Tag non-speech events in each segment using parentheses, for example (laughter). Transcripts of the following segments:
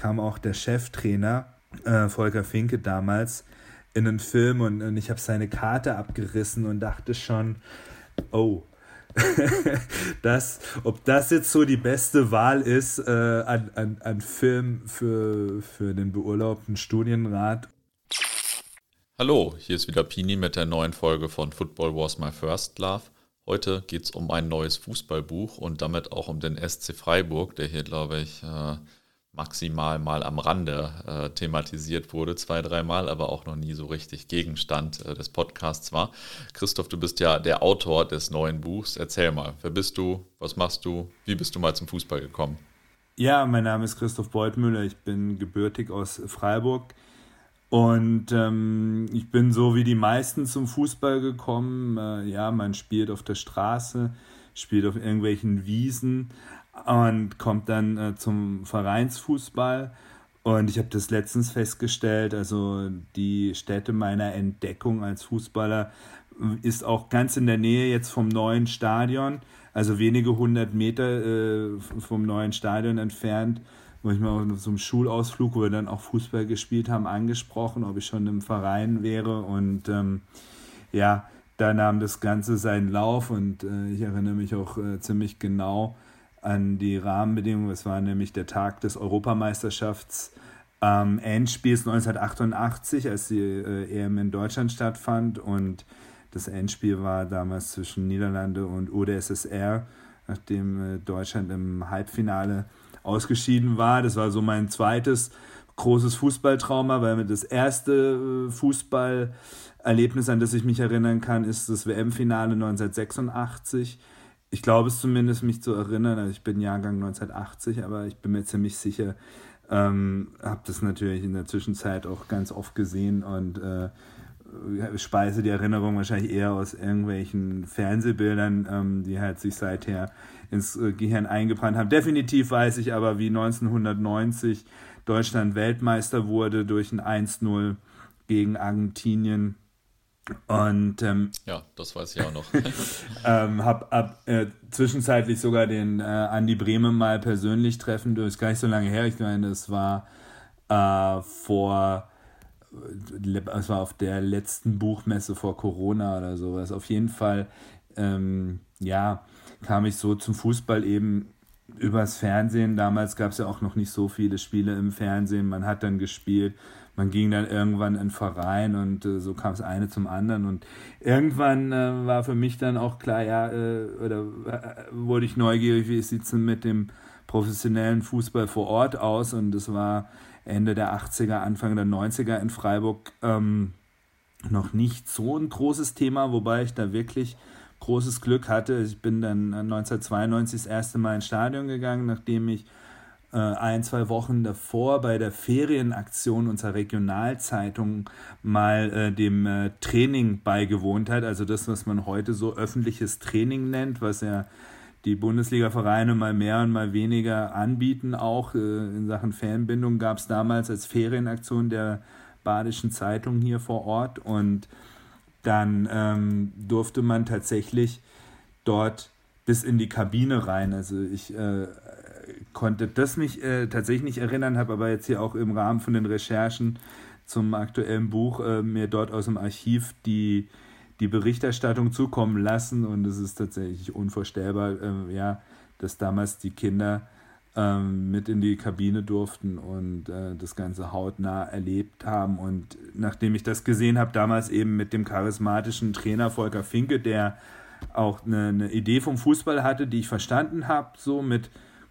kam auch der Cheftrainer, äh, Volker Finke damals, in einen Film und, und ich habe seine Karte abgerissen und dachte schon, oh, (laughs) das, ob das jetzt so die beste Wahl ist äh, an, an, an Film für, für den beurlaubten Studienrat. Hallo, hier ist wieder Pini mit der neuen Folge von Football Was My First Love. Heute geht es um ein neues Fußballbuch und damit auch um den SC Freiburg, der hier, glaube ich, äh, maximal mal am Rande äh, thematisiert wurde, zwei, dreimal, aber auch noch nie so richtig Gegenstand äh, des Podcasts war. Christoph, du bist ja der Autor des neuen Buchs. Erzähl mal, wer bist du, was machst du, wie bist du mal zum Fußball gekommen? Ja, mein Name ist Christoph Beutmüller, ich bin gebürtig aus Freiburg und ähm, ich bin so wie die meisten zum Fußball gekommen. Äh, ja, man spielt auf der Straße, spielt auf irgendwelchen Wiesen, und kommt dann äh, zum Vereinsfußball. Und ich habe das letztens festgestellt, also die Stätte meiner Entdeckung als Fußballer ist auch ganz in der Nähe jetzt vom neuen Stadion, also wenige hundert Meter äh, vom neuen Stadion entfernt, wo ich mal auf so einem Schulausflug, wo wir dann auch Fußball gespielt haben, angesprochen, ob ich schon im Verein wäre. Und ähm, ja, da nahm das Ganze seinen Lauf und äh, ich erinnere mich auch äh, ziemlich genau, an die Rahmenbedingungen. Es war nämlich der Tag des Europameisterschafts ähm, Endspiels 1988, als die äh, EM in Deutschland stattfand. Und das Endspiel war damals zwischen Niederlande und UdSSR, nachdem äh, Deutschland im Halbfinale ausgeschieden war. Das war so mein zweites großes Fußballtrauma, weil das erste äh, Fußballerlebnis, an das ich mich erinnern kann, ist das WM-Finale 1986 ich glaube es zumindest, mich zu erinnern. Also ich bin Jahrgang 1980, aber ich bin mir ziemlich sicher, ähm, habe das natürlich in der Zwischenzeit auch ganz oft gesehen und äh, speise die Erinnerung wahrscheinlich eher aus irgendwelchen Fernsehbildern, ähm, die halt sich seither ins äh, Gehirn eingebrannt haben. Definitiv weiß ich aber, wie 1990 Deutschland Weltmeister wurde durch ein 1-0 gegen Argentinien und ähm, ja, das weiß ich auch noch. (laughs) ähm, hab, hab äh, zwischenzeitlich sogar den äh, Andi Bremen mal persönlich treffen Das ist gar nicht so lange her. Ich meine, das war äh, vor, äh, es war auf der letzten Buchmesse vor Corona oder sowas. Auf jeden Fall, ähm, ja, kam ich so zum Fußball eben übers Fernsehen. Damals gab es ja auch noch nicht so viele Spiele im Fernsehen. Man hat dann gespielt man ging dann irgendwann in Verein und äh, so kam es eine zum anderen. Und irgendwann äh, war für mich dann auch klar, ja, äh, oder äh, wurde ich neugierig, wie sieht es denn mit dem professionellen Fußball vor Ort aus? Und das war Ende der 80er, Anfang der 90er in Freiburg ähm, noch nicht so ein großes Thema, wobei ich da wirklich großes Glück hatte. Ich bin dann 1992 das erste Mal ins Stadion gegangen, nachdem ich äh, ein, zwei Wochen davor bei der Ferienaktion unserer Regionalzeitung mal äh, dem äh, Training beigewohnt hat. Also das, was man heute so öffentliches Training nennt, was ja die Bundesliga-Vereine mal mehr und mal weniger anbieten. Auch äh, in Sachen Fanbindung gab es damals als Ferienaktion der Badischen Zeitung hier vor Ort. Und dann ähm, durfte man tatsächlich dort bis in die Kabine rein. Also ich äh, konnte das mich äh, tatsächlich nicht erinnern, habe aber jetzt hier auch im Rahmen von den Recherchen zum aktuellen Buch äh, mir dort aus dem Archiv die, die Berichterstattung zukommen lassen und es ist tatsächlich unvorstellbar, äh, ja, dass damals die Kinder ähm, mit in die Kabine durften und äh, das Ganze hautnah erlebt haben. Und nachdem ich das gesehen habe, damals eben mit dem charismatischen Trainer Volker Finke, der auch eine, eine Idee vom Fußball hatte, die ich verstanden habe, so mit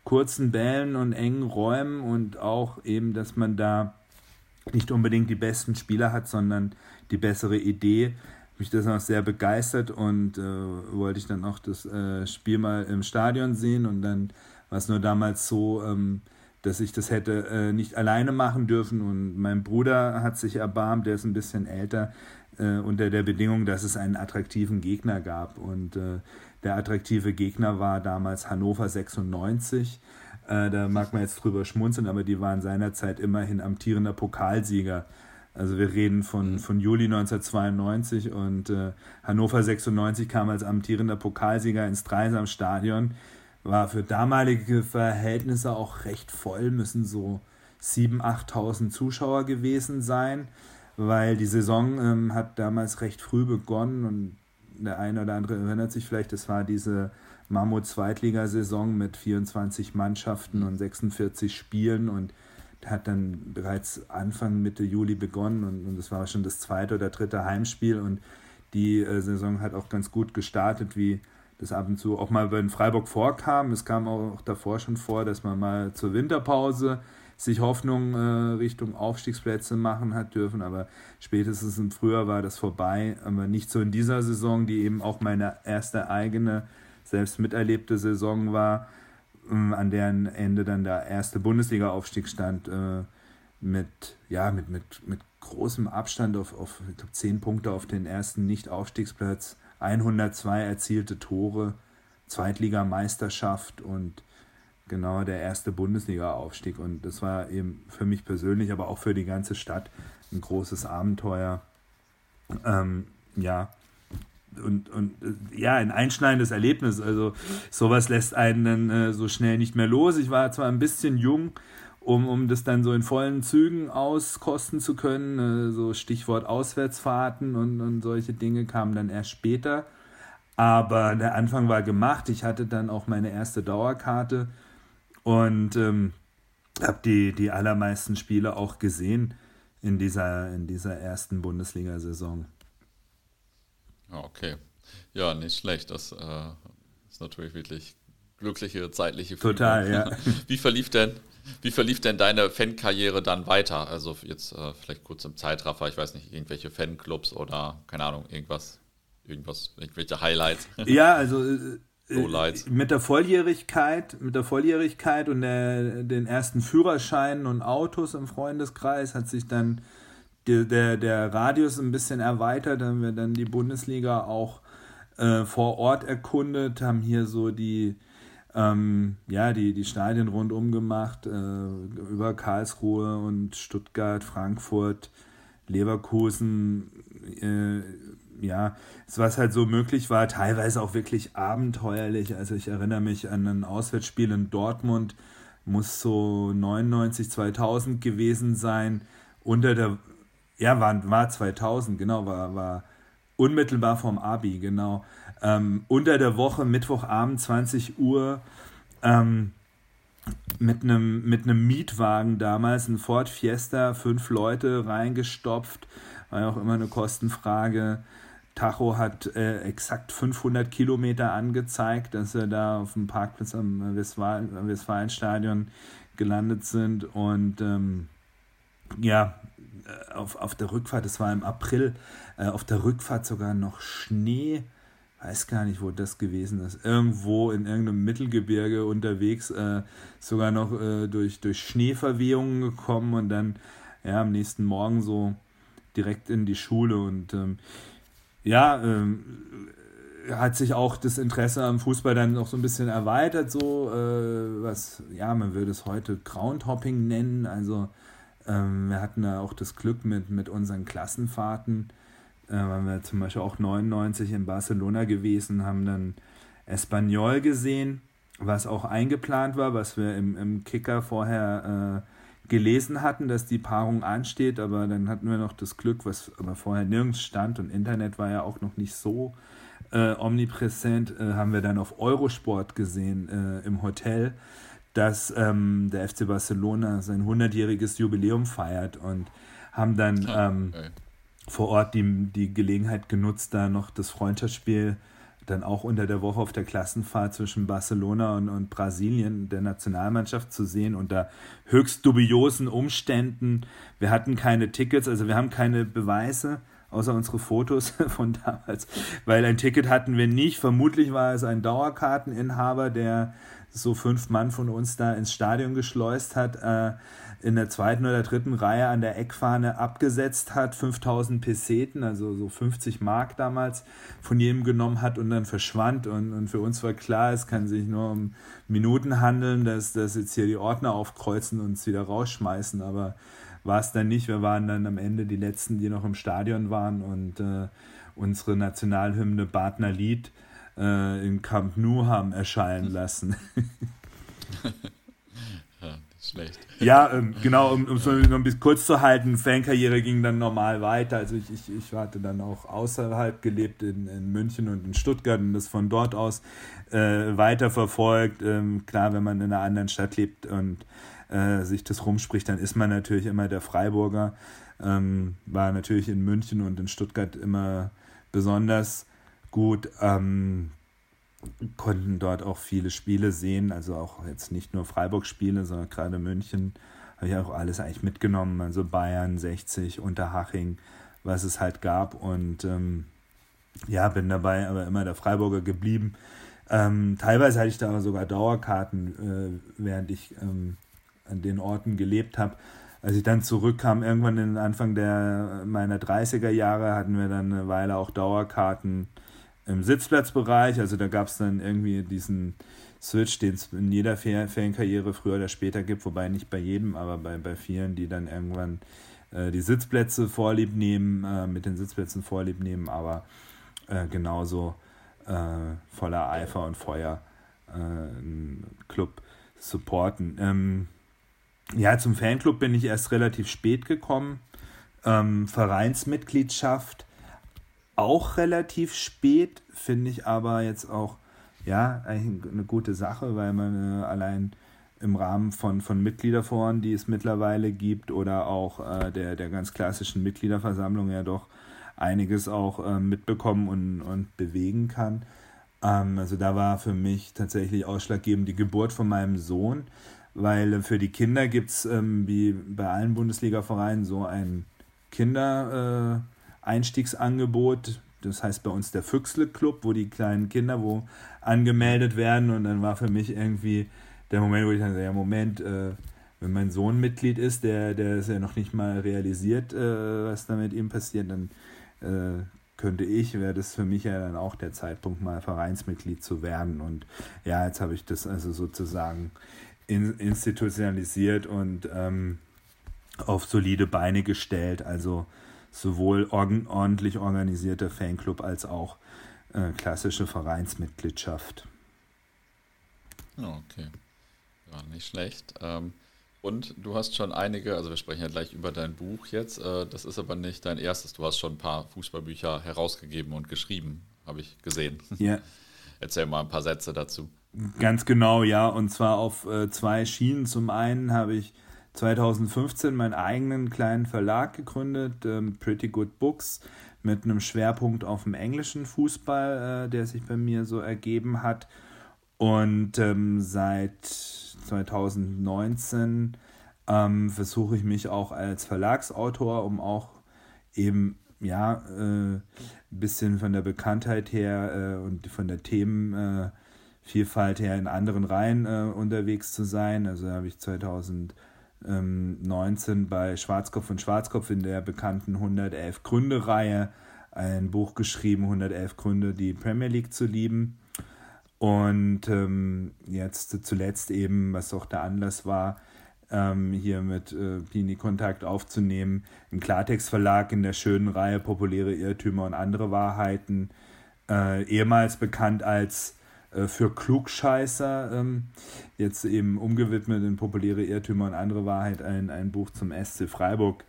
kurzen Bällen und engen Räumen und auch eben, dass man da nicht unbedingt die besten Spieler hat, sondern die bessere Idee. Mich das auch sehr begeistert und äh, wollte ich dann auch das äh, Spiel mal im Stadion sehen und dann war es nur damals so, ähm, dass ich das hätte äh, nicht alleine machen dürfen und mein Bruder hat sich erbarmt, der ist ein bisschen älter, äh, unter der Bedingung, dass es einen attraktiven Gegner gab und äh, der attraktive Gegner war damals Hannover 96. Äh, da mag man jetzt drüber schmunzeln, aber die waren seinerzeit immerhin amtierender Pokalsieger. Also wir reden von, von Juli 1992 und äh, Hannover 96 kam als amtierender Pokalsieger ins Dreisamstadion. War für damalige Verhältnisse auch recht voll, müssen so 7.000, 8.000 Zuschauer gewesen sein, weil die Saison ähm, hat damals recht früh begonnen und der eine oder andere erinnert sich vielleicht, das war diese Mammut-Zweitligasaison mit 24 Mannschaften und 46 Spielen und hat dann bereits Anfang Mitte Juli begonnen und, und das war schon das zweite oder dritte Heimspiel und die äh, Saison hat auch ganz gut gestartet, wie das ab und zu auch mal in Freiburg vorkam. Es kam auch davor schon vor, dass man mal zur Winterpause sich Hoffnung äh, Richtung Aufstiegsplätze machen hat dürfen, aber spätestens im Frühjahr war das vorbei, aber nicht so in dieser Saison, die eben auch meine erste eigene, selbst miterlebte Saison war, äh, an deren Ende dann der erste Bundesliga-Aufstieg stand, äh, mit, ja, mit, mit, mit großem Abstand auf, auf ich glaube, 10 Punkte auf den ersten Nicht-Aufstiegsplatz, 102 erzielte Tore, Zweitligameisterschaft und genau der erste Bundesliga-Aufstieg. Und das war eben für mich persönlich, aber auch für die ganze Stadt ein großes Abenteuer. Ähm, ja, und, und ja, ein einschneidendes Erlebnis. Also sowas lässt einen dann äh, so schnell nicht mehr los. Ich war zwar ein bisschen jung, um, um das dann so in vollen Zügen auskosten zu können. Äh, so Stichwort Auswärtsfahrten und, und solche Dinge kamen dann erst später. Aber der Anfang war gemacht. Ich hatte dann auch meine erste Dauerkarte und ähm, habe die, die allermeisten Spiele auch gesehen in dieser, in dieser ersten Bundesliga-Saison. Okay. Ja, nicht schlecht. Das äh, ist natürlich wirklich glückliche zeitliche Fügung. Total, ja. (laughs) Wie verlief denn, wie verlief denn deine Fankarriere dann weiter? Also jetzt äh, vielleicht kurz im Zeitraffer, ich weiß nicht, irgendwelche Fanclubs oder keine Ahnung, irgendwas, irgendwas, irgendwelche Highlights. Ja, also äh, Lowlights. Mit der Volljährigkeit, mit der Volljährigkeit und der, den ersten Führerscheinen und Autos im Freundeskreis hat sich dann die, der, der Radius ein bisschen erweitert. Haben wir dann die Bundesliga auch äh, vor Ort erkundet, haben hier so die, ähm, ja, die, die Stadien rundum gemacht, äh, über Karlsruhe und Stuttgart, Frankfurt, Leverkusen, äh, ja, was halt so möglich war, teilweise auch wirklich abenteuerlich. Also ich erinnere mich an ein Auswärtsspiel in Dortmund, muss so 99, 2000 gewesen sein, unter der, ja, war, war 2000, genau, war, war unmittelbar vom Abi, genau. Ähm, unter der Woche, Mittwochabend, 20 Uhr, ähm, mit einem mit einem Mietwagen damals, ein Ford Fiesta, fünf Leute reingestopft, war ja auch immer eine Kostenfrage. Tacho hat äh, exakt 500 Kilometer angezeigt, dass wir da auf dem Parkplatz am, Westfalen, Westfalenstadion gelandet sind. Und ähm, ja, äh, auf, auf der Rückfahrt, das war im April, äh, auf der Rückfahrt sogar noch Schnee. Weiß gar nicht, wo das gewesen ist. Irgendwo in irgendeinem Mittelgebirge unterwegs, äh, sogar noch äh, durch, durch Schneeverwehungen gekommen und dann ja, am nächsten Morgen so direkt in die Schule. Und ähm, ja, ähm, hat sich auch das Interesse am Fußball dann noch so ein bisschen erweitert, so äh, was, ja, man würde es heute Groundhopping nennen. Also ähm, wir hatten da auch das Glück mit, mit unseren Klassenfahrten. Äh, waren wir zum Beispiel auch 99 in Barcelona gewesen, haben dann Espanyol gesehen, was auch eingeplant war, was wir im, im Kicker vorher äh, gelesen hatten, dass die Paarung ansteht, aber dann hatten wir noch das Glück, was aber vorher nirgends stand und Internet war ja auch noch nicht so äh, omnipräsent, äh, haben wir dann auf Eurosport gesehen äh, im Hotel, dass ähm, der FC Barcelona sein 100-jähriges Jubiläum feiert und haben dann ähm, vor Ort die, die Gelegenheit genutzt, da noch das Freundschaftsspiel dann auch unter der Woche auf der Klassenfahrt zwischen Barcelona und, und Brasilien der Nationalmannschaft zu sehen unter höchst dubiosen Umständen. Wir hatten keine Tickets, also wir haben keine Beweise, außer unsere Fotos (laughs) von damals, weil ein Ticket hatten wir nicht. Vermutlich war es ein Dauerkarteninhaber, der so fünf Mann von uns da ins Stadion geschleust hat. Äh, in der zweiten oder dritten Reihe an der Eckfahne abgesetzt hat, 5000 Peseten, also so 50 Mark damals, von jedem genommen hat und dann verschwand. Und, und für uns war klar, es kann sich nur um Minuten handeln, dass, dass jetzt hier die Ordner aufkreuzen und uns wieder rausschmeißen. Aber war es dann nicht. Wir waren dann am Ende die Letzten, die noch im Stadion waren und äh, unsere Nationalhymne Badner Lied äh, in Camp Nou haben erscheinen lassen. (laughs) Schlecht. Ja, ähm, genau, um es noch ein bisschen kurz zu halten, Fankarriere ging dann normal weiter. Also ich, ich, ich hatte dann auch außerhalb gelebt in, in München und in Stuttgart und das von dort aus äh, weiterverfolgt. Ähm, klar, wenn man in einer anderen Stadt lebt und äh, sich das rumspricht, dann ist man natürlich immer der Freiburger. Ähm, war natürlich in München und in Stuttgart immer besonders gut. Ähm, konnten dort auch viele Spiele sehen, also auch jetzt nicht nur Freiburg-Spiele, sondern gerade München habe ich auch alles eigentlich mitgenommen, also Bayern, 60, Unterhaching, was es halt gab und ähm, ja, bin dabei aber immer der Freiburger geblieben. Ähm, teilweise hatte ich da sogar Dauerkarten, äh, während ich ähm, an den Orten gelebt habe. Als ich dann zurückkam, irgendwann in Anfang der, meiner 30er Jahre, hatten wir dann eine Weile auch Dauerkarten im Sitzplatzbereich. Also da gab es dann irgendwie diesen Switch, den es in jeder Fankarriere früher oder später gibt, wobei nicht bei jedem, aber bei, bei vielen, die dann irgendwann äh, die Sitzplätze vorlieb nehmen, äh, mit den Sitzplätzen vorlieb nehmen, aber äh, genauso äh, voller Eifer und Feuer äh, einen Club supporten. Ähm, ja, zum Fanclub bin ich erst relativ spät gekommen. Ähm, Vereinsmitgliedschaft auch relativ spät, finde ich aber jetzt auch, ja, eine gute Sache, weil man äh, allein im Rahmen von, von Mitgliederforen, die es mittlerweile gibt, oder auch äh, der, der ganz klassischen Mitgliederversammlung ja doch einiges auch äh, mitbekommen und, und bewegen kann. Ähm, also da war für mich tatsächlich ausschlaggebend die Geburt von meinem Sohn, weil für die Kinder gibt es, ähm, wie bei allen Bundesliga-Vereinen, so ein Kinder- äh, Einstiegsangebot. Das heißt bei uns der Füchsle Club, wo die kleinen Kinder wo angemeldet werden. Und dann war für mich irgendwie der Moment, wo ich dann ja, Moment, äh, wenn mein Sohn Mitglied ist, der, der ist ja noch nicht mal realisiert, äh, was da mit ihm passiert, dann äh, könnte ich, wäre das für mich ja dann auch der Zeitpunkt, mal Vereinsmitglied zu werden. Und ja, jetzt habe ich das also sozusagen in, institutionalisiert und ähm, auf solide Beine gestellt. Also sowohl ordentlich organisierter Fanclub als auch äh, klassische Vereinsmitgliedschaft. Okay, ja, nicht schlecht. Ähm, und du hast schon einige, also wir sprechen ja gleich über dein Buch jetzt, äh, das ist aber nicht dein erstes, du hast schon ein paar Fußballbücher herausgegeben und geschrieben, habe ich gesehen. Ja. (laughs) Erzähl mal ein paar Sätze dazu. Ganz genau, ja, und zwar auf äh, zwei Schienen. Zum einen habe ich 2015 meinen eigenen kleinen Verlag gegründet, ähm, Pretty Good Books, mit einem Schwerpunkt auf dem englischen Fußball, äh, der sich bei mir so ergeben hat. Und ähm, seit 2019 ähm, versuche ich mich auch als Verlagsautor, um auch eben ja ein äh, bisschen von der Bekanntheit her äh, und von der Themenvielfalt her in anderen Reihen äh, unterwegs zu sein. Also habe ich 2019 19 bei Schwarzkopf und Schwarzkopf in der bekannten 111 Gründe-Reihe ein Buch geschrieben, 111 Gründe, die Premier League zu lieben. Und ähm, jetzt zuletzt eben, was auch der Anlass war, ähm, hier mit äh, Pini Kontakt aufzunehmen, im Klartext Verlag in der schönen Reihe Populäre Irrtümer und andere Wahrheiten, äh, ehemals bekannt als für Klugscheißer, ähm, jetzt eben umgewidmet in populäre Irrtümer und andere Wahrheit, ein, ein Buch zum SC Freiburg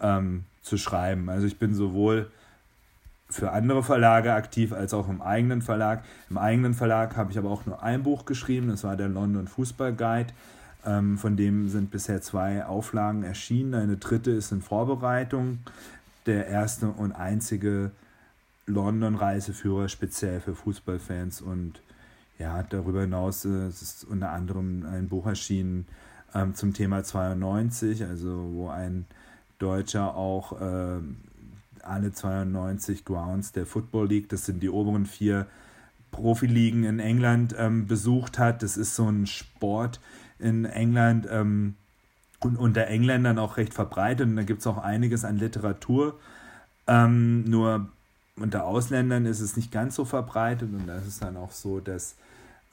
ähm, zu schreiben. Also ich bin sowohl für andere Verlage aktiv als auch im eigenen Verlag. Im eigenen Verlag habe ich aber auch nur ein Buch geschrieben, das war der London Fußball Guide. Ähm, von dem sind bisher zwei Auflagen erschienen. Eine dritte ist in Vorbereitung. Der erste und einzige London-Reiseführer speziell für Fußballfans und ja, darüber hinaus äh, ist unter anderem ein Buch erschienen ähm, zum Thema 92, also wo ein Deutscher auch äh, alle 92 Grounds der Football League, das sind die oberen vier Profiligen in England, ähm, besucht hat. Das ist so ein Sport in England ähm, und unter Engländern auch recht verbreitet und da gibt es auch einiges an Literatur. Ähm, nur unter Ausländern ist es nicht ganz so verbreitet und da ist dann auch so, dass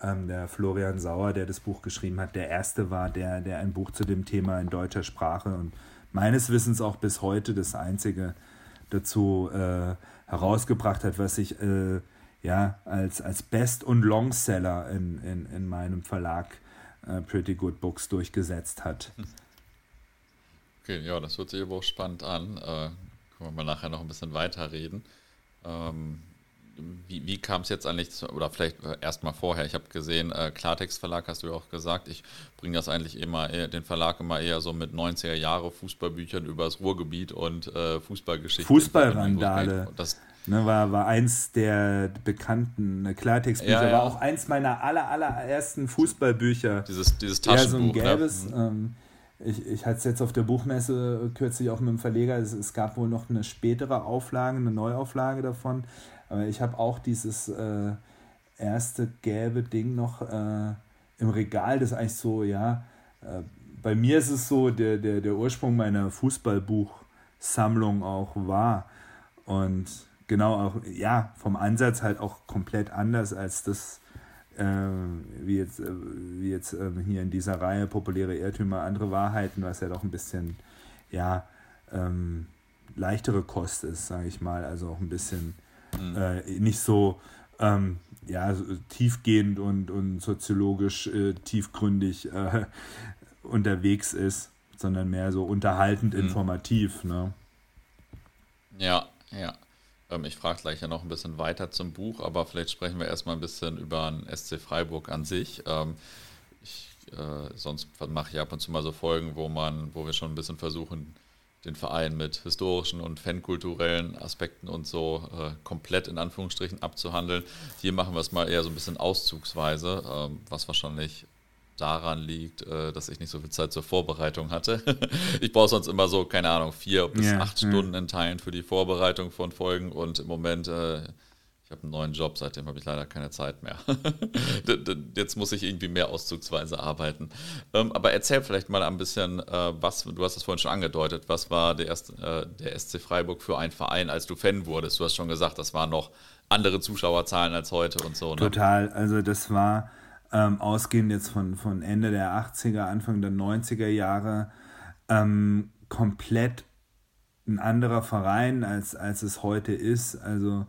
ähm, der Florian Sauer, der das Buch geschrieben hat, der erste war, der, der ein Buch zu dem Thema in deutscher Sprache und meines Wissens auch bis heute das einzige dazu äh, herausgebracht hat, was ich äh, ja als, als Best- und Longseller in, in, in meinem Verlag äh, Pretty Good Books durchgesetzt hat. Okay, ja, das hört sich aber auch spannend an. Äh, können wir mal nachher noch ein bisschen weiterreden. Ähm, wie, wie kam es jetzt eigentlich, zu, oder vielleicht äh, erst mal vorher, ich habe gesehen, äh, Klartext Verlag hast du ja auch gesagt, ich bringe das eigentlich immer, eher, den Verlag immer eher so mit 90er Jahre Fußballbüchern über das Ruhrgebiet und äh, Fußballgeschichte. Fußballrandale. Das ne, war, war eins der bekannten ne, Klartextbücher, ja, ja. war auch eins meiner aller, allerersten Fußballbücher. Dieses, dieses Taschenbuch. Ja, so ein ne? gelbes, ne? ähm, ich, ich hatte es jetzt auf der Buchmesse kürzlich auch mit dem Verleger, es, es gab wohl noch eine spätere Auflage, eine Neuauflage davon, aber ich habe auch dieses äh, erste gelbe Ding noch äh, im Regal, das eigentlich so, ja, äh, bei mir ist es so, der, der, der Ursprung meiner Fußballbuchsammlung auch war. Und genau auch, ja, vom Ansatz halt auch komplett anders als das, äh, wie jetzt, äh, wie jetzt äh, hier in dieser Reihe populäre Irrtümer, andere Wahrheiten, was ja doch ein bisschen, ja, ähm, leichtere Kost ist, sage ich mal, also auch ein bisschen mhm. äh, nicht so ähm, ja, so tiefgehend und, und soziologisch äh, tiefgründig äh, (laughs) unterwegs ist, sondern mehr so unterhaltend mhm. informativ. Ne? Ja, ja. Ähm, ich frage gleich ja noch ein bisschen weiter zum Buch, aber vielleicht sprechen wir erstmal ein bisschen über den SC Freiburg an sich. Ähm, ich, äh, sonst mache ich ab und zu mal so Folgen, wo man, wo wir schon ein bisschen versuchen, den Verein mit historischen und fankulturellen Aspekten und so äh, komplett in Anführungsstrichen abzuhandeln. Hier machen wir es mal eher so ein bisschen auszugsweise, ähm, was wahrscheinlich daran liegt, äh, dass ich nicht so viel Zeit zur Vorbereitung hatte. (laughs) ich brauche sonst immer so, keine Ahnung, vier bis yeah, acht yeah. Stunden in Teilen für die Vorbereitung von Folgen und im Moment äh, habe einen neuen Job, seitdem habe ich leider keine Zeit mehr. (laughs) Jetzt muss ich irgendwie mehr auszugsweise arbeiten. Ähm, aber erzähl vielleicht mal ein bisschen, äh, was, du hast es vorhin schon angedeutet, was war der, erste, der SC Freiburg für ein Verein, als du Fan wurdest? Du hast schon gesagt, das waren noch andere Zuschauerzahlen als heute und so. Ne? Total, also das war ähm, ausgehend jetzt von, von Ende der 80er, Anfang der 90er Jahre ähm, komplett ein anderer Verein, als, als es heute ist. Also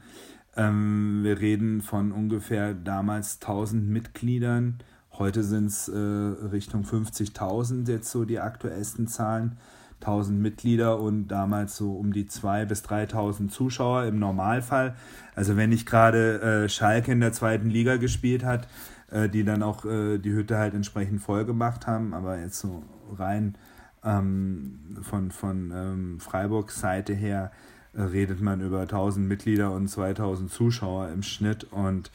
ähm, wir reden von ungefähr damals 1000 Mitgliedern. Heute sind es äh, Richtung 50.000 jetzt so die aktuellsten Zahlen. 1000 Mitglieder und damals so um die 2.000 bis 3.000 Zuschauer im Normalfall. Also wenn nicht gerade äh, Schalke in der zweiten Liga gespielt hat, äh, die dann auch äh, die Hütte halt entsprechend voll gemacht haben, aber jetzt so rein ähm, von, von ähm, Freiburgs Seite her redet man über 1000 Mitglieder und 2000 Zuschauer im Schnitt und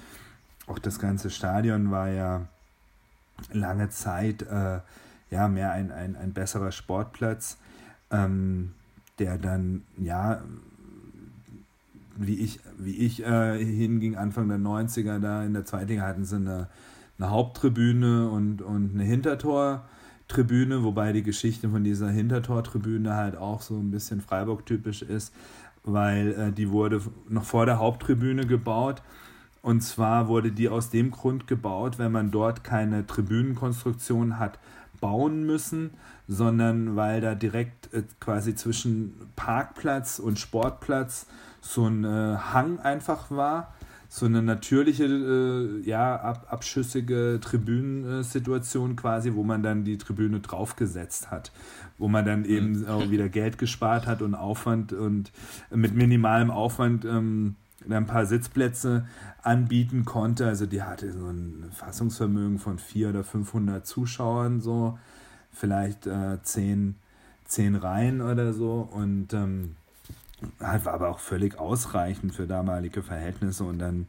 auch das ganze Stadion war ja lange Zeit äh, ja mehr ein, ein, ein besserer Sportplatz, ähm, der dann ja wie ich, wie ich äh, hinging, Anfang der 90er, da in der zweiten Liga hatten sie eine, eine Haupttribüne und, und eine Hintertortribüne, wobei die Geschichte von dieser Hintertortribüne halt auch so ein bisschen Freiburg-typisch ist weil äh, die wurde noch vor der Haupttribüne gebaut. Und zwar wurde die aus dem Grund gebaut, wenn man dort keine Tribünenkonstruktion hat bauen müssen, sondern weil da direkt äh, quasi zwischen Parkplatz und Sportplatz so ein äh, Hang einfach war so eine natürliche, äh, ja, ab, abschüssige Tribünensituation quasi, wo man dann die Tribüne draufgesetzt hat, wo man dann eben mhm. auch wieder Geld gespart hat und Aufwand und mit minimalem Aufwand ähm, ein paar Sitzplätze anbieten konnte. Also die hatte so ein Fassungsvermögen von 400 oder 500 Zuschauern, so vielleicht äh, zehn, zehn Reihen oder so und ähm, war aber auch völlig ausreichend für damalige Verhältnisse und dann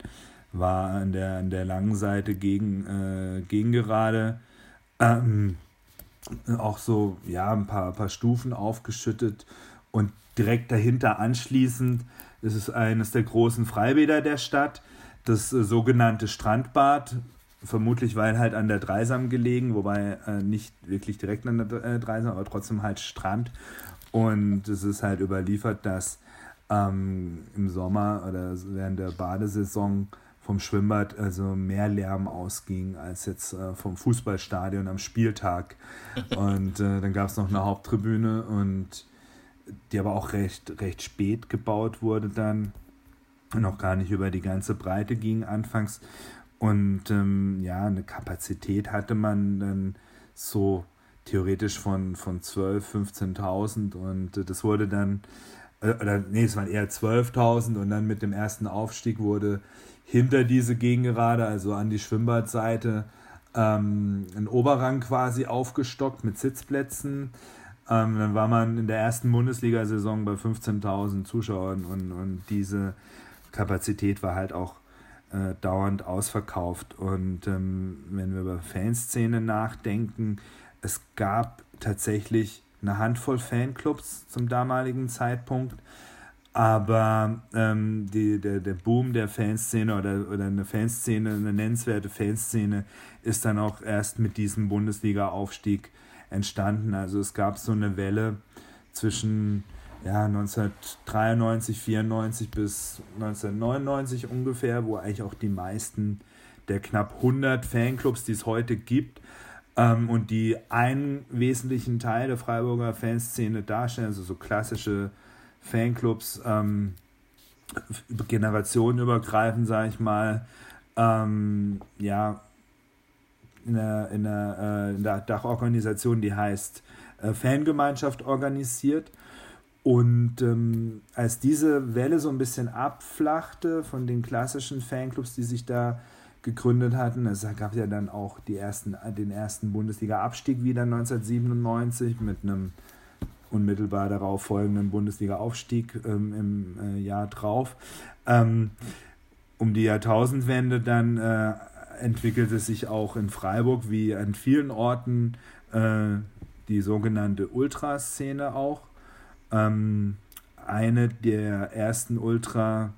war an der, an der langen Seite gegen, äh, gegen gerade ähm, auch so ja ein paar, paar Stufen aufgeschüttet und direkt dahinter anschließend ist es eines der großen Freibäder der Stadt, das äh, sogenannte Strandbad, vermutlich weil halt an der Dreisam gelegen, wobei äh, nicht wirklich direkt an der äh, Dreisam, aber trotzdem halt Strand und es ist halt überliefert, dass ähm, im Sommer oder während der Badesaison vom Schwimmbad also mehr Lärm ausging als jetzt äh, vom Fußballstadion am Spieltag. (laughs) Und äh, dann gab es noch eine Haupttribüne und die aber auch recht, recht spät gebaut wurde dann. Noch gar nicht über die ganze Breite ging anfangs. Und ähm, ja, eine Kapazität hatte man dann so theoretisch von, von 12.000, 15.000 und äh, das wurde dann, äh, oder nee, es waren eher 12.000 und dann mit dem ersten Aufstieg wurde hinter diese Gegengerade, also an die Schwimmbadseite, ähm, ein Oberrang quasi aufgestockt mit Sitzplätzen. Ähm, dann war man in der ersten Bundesliga-Saison bei 15.000 Zuschauern und, und diese Kapazität war halt auch äh, dauernd ausverkauft. Und ähm, wenn wir über Fanszene nachdenken, es gab tatsächlich eine Handvoll Fanclubs zum damaligen Zeitpunkt. Aber ähm, die, der, der Boom der Fanszene oder, oder eine Fanszene, eine nennenswerte Fanszene, ist dann auch erst mit diesem Bundesliga-Aufstieg entstanden. Also es gab so eine Welle zwischen ja, 1993, 94 bis 1999 ungefähr, wo eigentlich auch die meisten der knapp 100 Fanclubs, die es heute gibt, ähm, und die einen wesentlichen Teil der Freiburger Fanszene darstellen, also so klassische Fanclubs, ähm, generationenübergreifend, sage ich mal, ähm, ja, in der, in, der, äh, in der Dachorganisation, die heißt äh, Fangemeinschaft organisiert. Und ähm, als diese Welle so ein bisschen abflachte von den klassischen Fanclubs, die sich da gegründet hatten, es gab ja dann auch die ersten, den ersten Bundesliga-Abstieg wieder 1997 mit einem unmittelbar darauf folgenden Bundesliga-Aufstieg ähm, im äh, Jahr drauf. Ähm, um die Jahrtausendwende dann äh, entwickelte sich auch in Freiburg wie an vielen Orten äh, die sogenannte Ultraszene auch. Ähm, eine der ersten Ultra-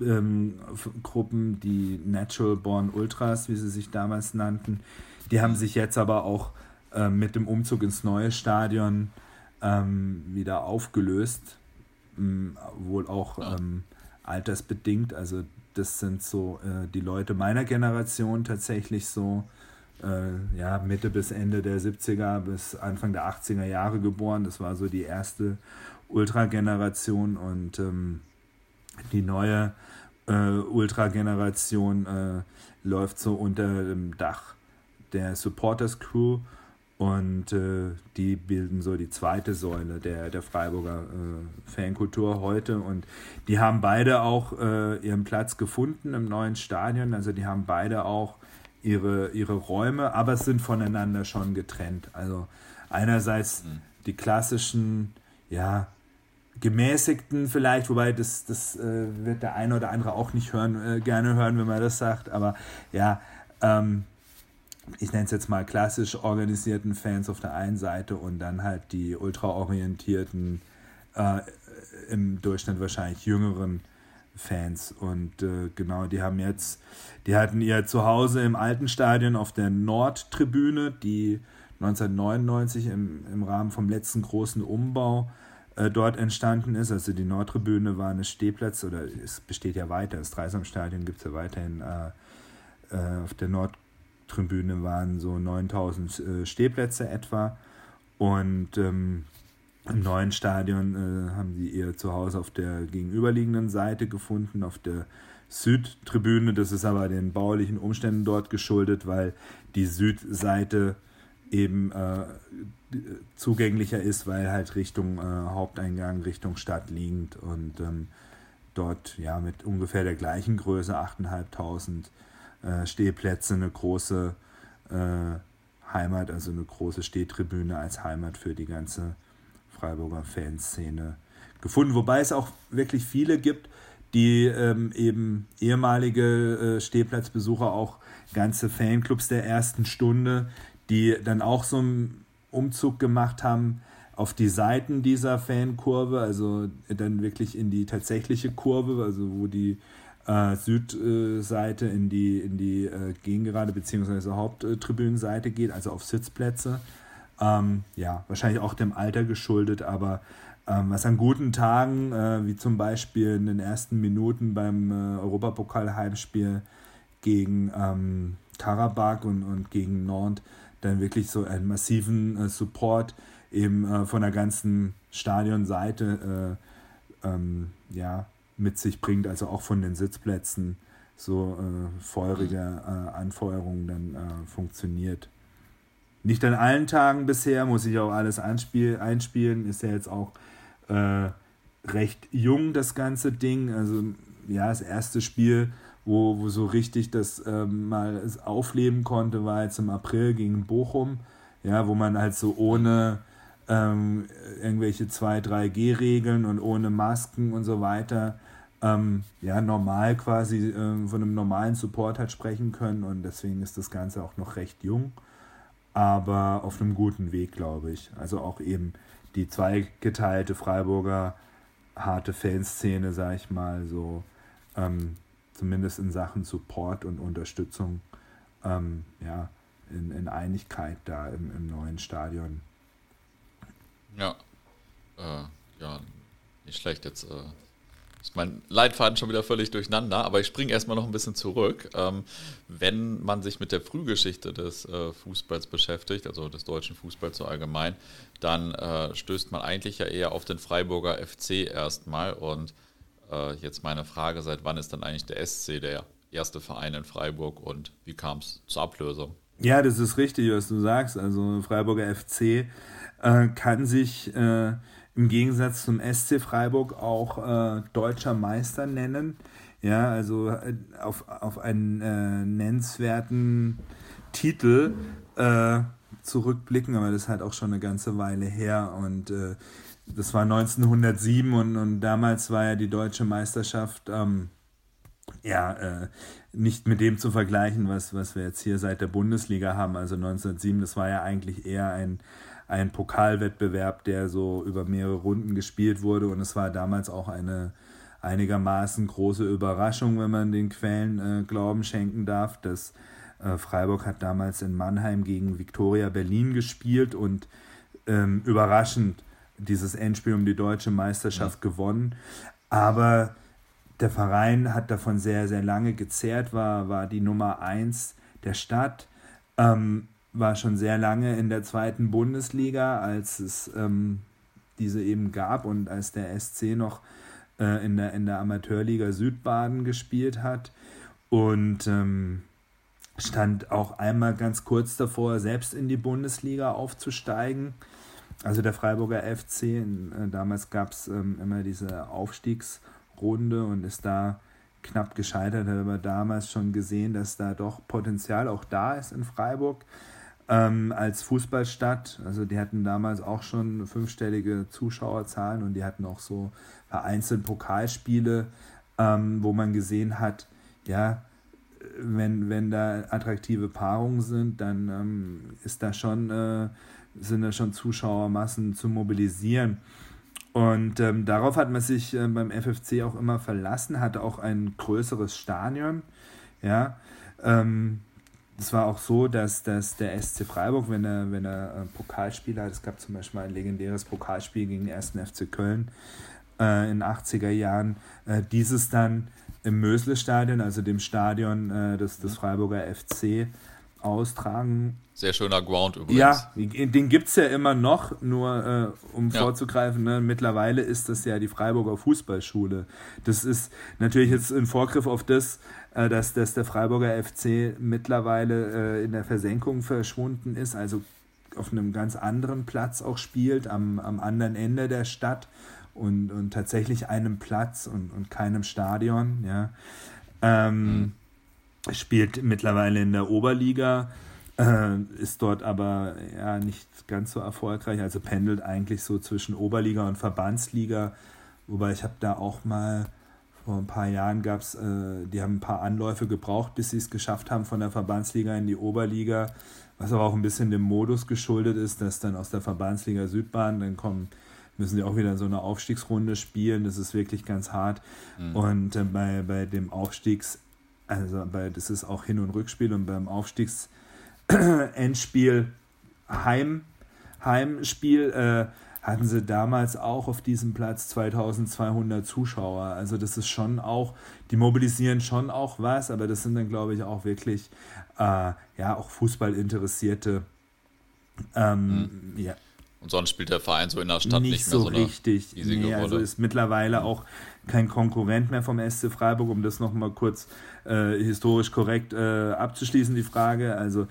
ähm, Gruppen, die Natural Born Ultras, wie sie sich damals nannten, die haben sich jetzt aber auch äh, mit dem Umzug ins neue Stadion ähm, wieder aufgelöst, ähm, wohl auch ähm, altersbedingt. Also das sind so äh, die Leute meiner Generation tatsächlich so, äh, ja, Mitte bis Ende der 70er bis Anfang der 80er Jahre geboren. Das war so die erste Ultra-Generation und ähm, die neue äh, Ultra-Generation äh, läuft so unter dem Dach der Supporters Crew und äh, die bilden so die zweite Säule der, der Freiburger äh, Fankultur heute. Und die haben beide auch äh, ihren Platz gefunden im neuen Stadion. Also die haben beide auch ihre, ihre Räume, aber sind voneinander schon getrennt. Also einerseits mhm. die klassischen, ja, gemäßigten vielleicht, wobei das, das äh, wird der eine oder andere auch nicht hören, äh, gerne hören, wenn man das sagt. Aber ja, ähm, ich nenne es jetzt mal klassisch organisierten Fans auf der einen Seite und dann halt die ultraorientierten, äh, im Durchschnitt wahrscheinlich jüngeren Fans. Und äh, genau, die haben jetzt, die hatten ihr Zuhause im alten Stadion auf der Nordtribüne, die 1999 im, im Rahmen vom letzten großen Umbau äh, dort entstanden ist. Also die Nordtribüne war eine Stehplatz, oder es besteht ja weiter, das Dreisamstadion gibt es ja weiterhin äh, äh, auf der Nordtribüne Tribüne waren so 9000 äh, Stehplätze etwa. Und ähm, im neuen Stadion äh, haben sie ihr Zuhause auf der gegenüberliegenden Seite gefunden, auf der Südtribüne. Das ist aber den baulichen Umständen dort geschuldet, weil die Südseite eben äh, zugänglicher ist, weil halt Richtung äh, Haupteingang, Richtung Stadt liegend und ähm, dort ja mit ungefähr der gleichen Größe, 8.500 äh, Stehplätze, eine große äh, Heimat, also eine große Stehtribüne als Heimat für die ganze Freiburger Fanszene gefunden. Wobei es auch wirklich viele gibt, die ähm, eben ehemalige äh, Stehplatzbesucher, auch ganze Fanclubs der ersten Stunde, die dann auch so einen Umzug gemacht haben auf die Seiten dieser Fankurve, also dann wirklich in die tatsächliche Kurve, also wo die äh, Südseite in die, in die äh, Gegengerade bzw. Haupttribünenseite geht, also auf Sitzplätze. Ähm, ja, wahrscheinlich auch dem Alter geschuldet, aber ähm, was an guten Tagen, äh, wie zum Beispiel in den ersten Minuten beim äh, Europapokal-Heimspiel gegen ähm, Karabakh und, und gegen Nantes, dann wirklich so einen massiven äh, Support eben äh, von der ganzen Stadionseite äh, ähm, ja, mit sich bringt, also auch von den Sitzplätzen so äh, feurige äh, Anfeuerung dann funktioniert. Nicht an allen Tagen bisher, muss ich auch alles anspiel einspielen, ist ja jetzt auch recht jung, das ganze Ding. Also ja, das erste Spiel, wo, wo so richtig das ähm, mal aufleben konnte, war jetzt im April gegen Bochum, ja, wo man halt so ohne ähm, irgendwelche 2-3G-Regeln und ohne Masken und so weiter ähm, ja, normal quasi äh, von einem normalen Support hat sprechen können und deswegen ist das Ganze auch noch recht jung, aber auf einem guten Weg, glaube ich. Also auch eben die zweigeteilte Freiburger harte Fanszene, sag ich mal, so ähm, zumindest in Sachen Support und Unterstützung, ähm, ja, in, in Einigkeit da im, im neuen Stadion. Ja, äh, ja, nicht schlecht jetzt. Äh ist mein Leitfaden schon wieder völlig durcheinander, aber ich springe erstmal noch ein bisschen zurück. Ähm, wenn man sich mit der Frühgeschichte des äh, Fußballs beschäftigt, also des deutschen Fußballs so allgemein, dann äh, stößt man eigentlich ja eher auf den Freiburger FC erstmal. Und äh, jetzt meine Frage, seit wann ist dann eigentlich der SC der erste Verein in Freiburg und wie kam es zur Ablösung? Ja, das ist richtig, was du sagst. Also Freiburger FC äh, kann sich äh, im Gegensatz zum SC Freiburg auch äh, deutscher Meister nennen. Ja, also äh, auf, auf einen äh, nennenswerten Titel zurückblicken, aber das ist halt auch schon eine ganze Weile her und äh, das war 1907 und, und damals war ja die deutsche Meisterschaft ähm, ja äh, nicht mit dem zu vergleichen, was, was wir jetzt hier seit der Bundesliga haben. Also 1907, das war ja eigentlich eher ein ein Pokalwettbewerb, der so über mehrere Runden gespielt wurde. Und es war damals auch eine einigermaßen große Überraschung, wenn man den Quellen äh, Glauben schenken darf. dass äh, Freiburg hat damals in Mannheim gegen Viktoria Berlin gespielt und ähm, überraschend dieses Endspiel um die deutsche Meisterschaft ja. gewonnen. Aber der Verein hat davon sehr, sehr lange gezehrt, war, war die Nummer eins der Stadt. Ähm, war schon sehr lange in der zweiten Bundesliga, als es ähm, diese eben gab und als der SC noch äh, in, der, in der Amateurliga Südbaden gespielt hat. Und ähm, stand auch einmal ganz kurz davor, selbst in die Bundesliga aufzusteigen. Also der Freiburger FC, äh, damals gab es ähm, immer diese Aufstiegsrunde und ist da knapp gescheitert, hat aber damals schon gesehen, dass da doch Potenzial auch da ist in Freiburg ähm, als Fußballstadt. Also die hatten damals auch schon fünfstellige Zuschauerzahlen und die hatten auch so vereinzelt Pokalspiele, ähm, wo man gesehen hat, ja, wenn, wenn da attraktive Paarungen sind, dann ähm, ist da schon, äh, sind da schon Zuschauermassen zu mobilisieren. Und ähm, darauf hat man sich äh, beim FFC auch immer verlassen, hatte auch ein größeres Stadion. Ja, ähm, es war auch so, dass, dass der SC Freiburg, wenn er, wenn er äh, Pokalspiele hat, es gab zum Beispiel ein legendäres Pokalspiel gegen den 1. FC Köln äh, in den 80er Jahren, äh, dieses dann im Mösle-Stadion, also dem Stadion äh, des, des Freiburger FC, austragen. Sehr schöner Ground übrigens. Ja, den gibt es ja immer noch, nur äh, um ja. vorzugreifen, ne, mittlerweile ist das ja die Freiburger Fußballschule. Das ist natürlich jetzt ein Vorgriff auf das, äh, dass, dass der Freiburger FC mittlerweile äh, in der Versenkung verschwunden ist, also auf einem ganz anderen Platz auch spielt, am, am anderen Ende der Stadt und, und tatsächlich einem Platz und, und keinem Stadion. Ja. Ähm, mhm. Spielt mittlerweile in der Oberliga, äh, ist dort aber ja nicht ganz so erfolgreich, also pendelt eigentlich so zwischen Oberliga und Verbandsliga, wobei ich habe da auch mal vor ein paar Jahren gab es, äh, die haben ein paar Anläufe gebraucht, bis sie es geschafft haben von der Verbandsliga in die Oberliga, was aber auch ein bisschen dem Modus geschuldet ist, dass dann aus der Verbandsliga Südbahn, dann kommen, müssen sie auch wieder so eine Aufstiegsrunde spielen, das ist wirklich ganz hart. Mhm. Und äh, bei, bei dem Aufstiegs, also bei, das ist auch Hin- und Rückspiel und beim Aufstiegsendspiel Heim, Heimspiel, äh, hatten sie damals auch auf diesem Platz 2200 Zuschauer. Also das ist schon auch, die mobilisieren schon auch was, aber das sind dann, glaube ich, auch wirklich, äh, ja, auch Fußballinteressierte. Ähm, mhm. ja. Und sonst spielt der Verein so in der Stadt nicht, nicht mehr so, so richtig. nee, Also ist mittlerweile auch kein Konkurrent mehr vom SC Freiburg, um das nochmal kurz äh, historisch korrekt äh, abzuschließen, die Frage. Also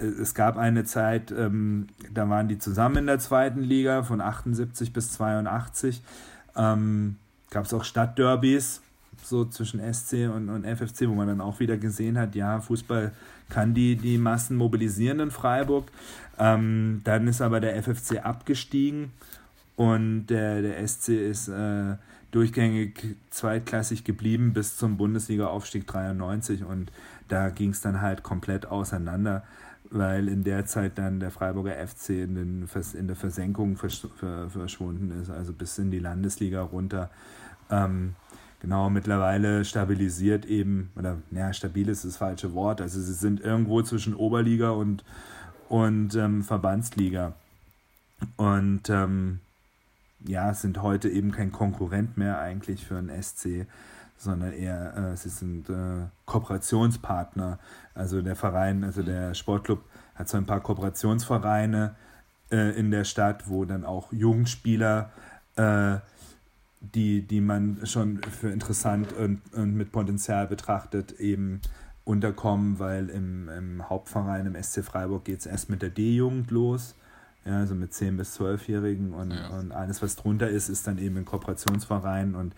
äh, es gab eine Zeit, ähm, da waren die zusammen in der zweiten Liga von 78 bis 82. Ähm, gab es auch Stadtderbys, so zwischen SC und, und FFC, wo man dann auch wieder gesehen hat, ja, Fußball kann die, die Massen mobilisieren in Freiburg. Ähm, dann ist aber der FFC abgestiegen und der, der SC ist äh, durchgängig zweitklassig geblieben bis zum Bundesliga-Aufstieg 93 und da ging es dann halt komplett auseinander, weil in der Zeit dann der Freiburger FC in, den, in der Versenkung versch verschwunden ist, also bis in die Landesliga runter. Ähm, genau, mittlerweile stabilisiert eben, oder ja, stabil ist das falsche Wort, also sie sind irgendwo zwischen Oberliga und und ähm, Verbandsliga. Und ähm, ja, sind heute eben kein Konkurrent mehr eigentlich für einen SC, sondern eher, äh, sie sind äh, Kooperationspartner. Also der Verein, also der Sportclub hat so ein paar Kooperationsvereine äh, in der Stadt, wo dann auch Jugendspieler, äh, die, die man schon für interessant und, und mit Potenzial betrachtet, eben unterkommen, weil im, im Hauptverein, im SC Freiburg, geht es erst mit der D-Jugend los. Ja, also mit 10- bis 12-Jährigen und, ja. und alles, was drunter ist, ist dann eben ein Kooperationsverein und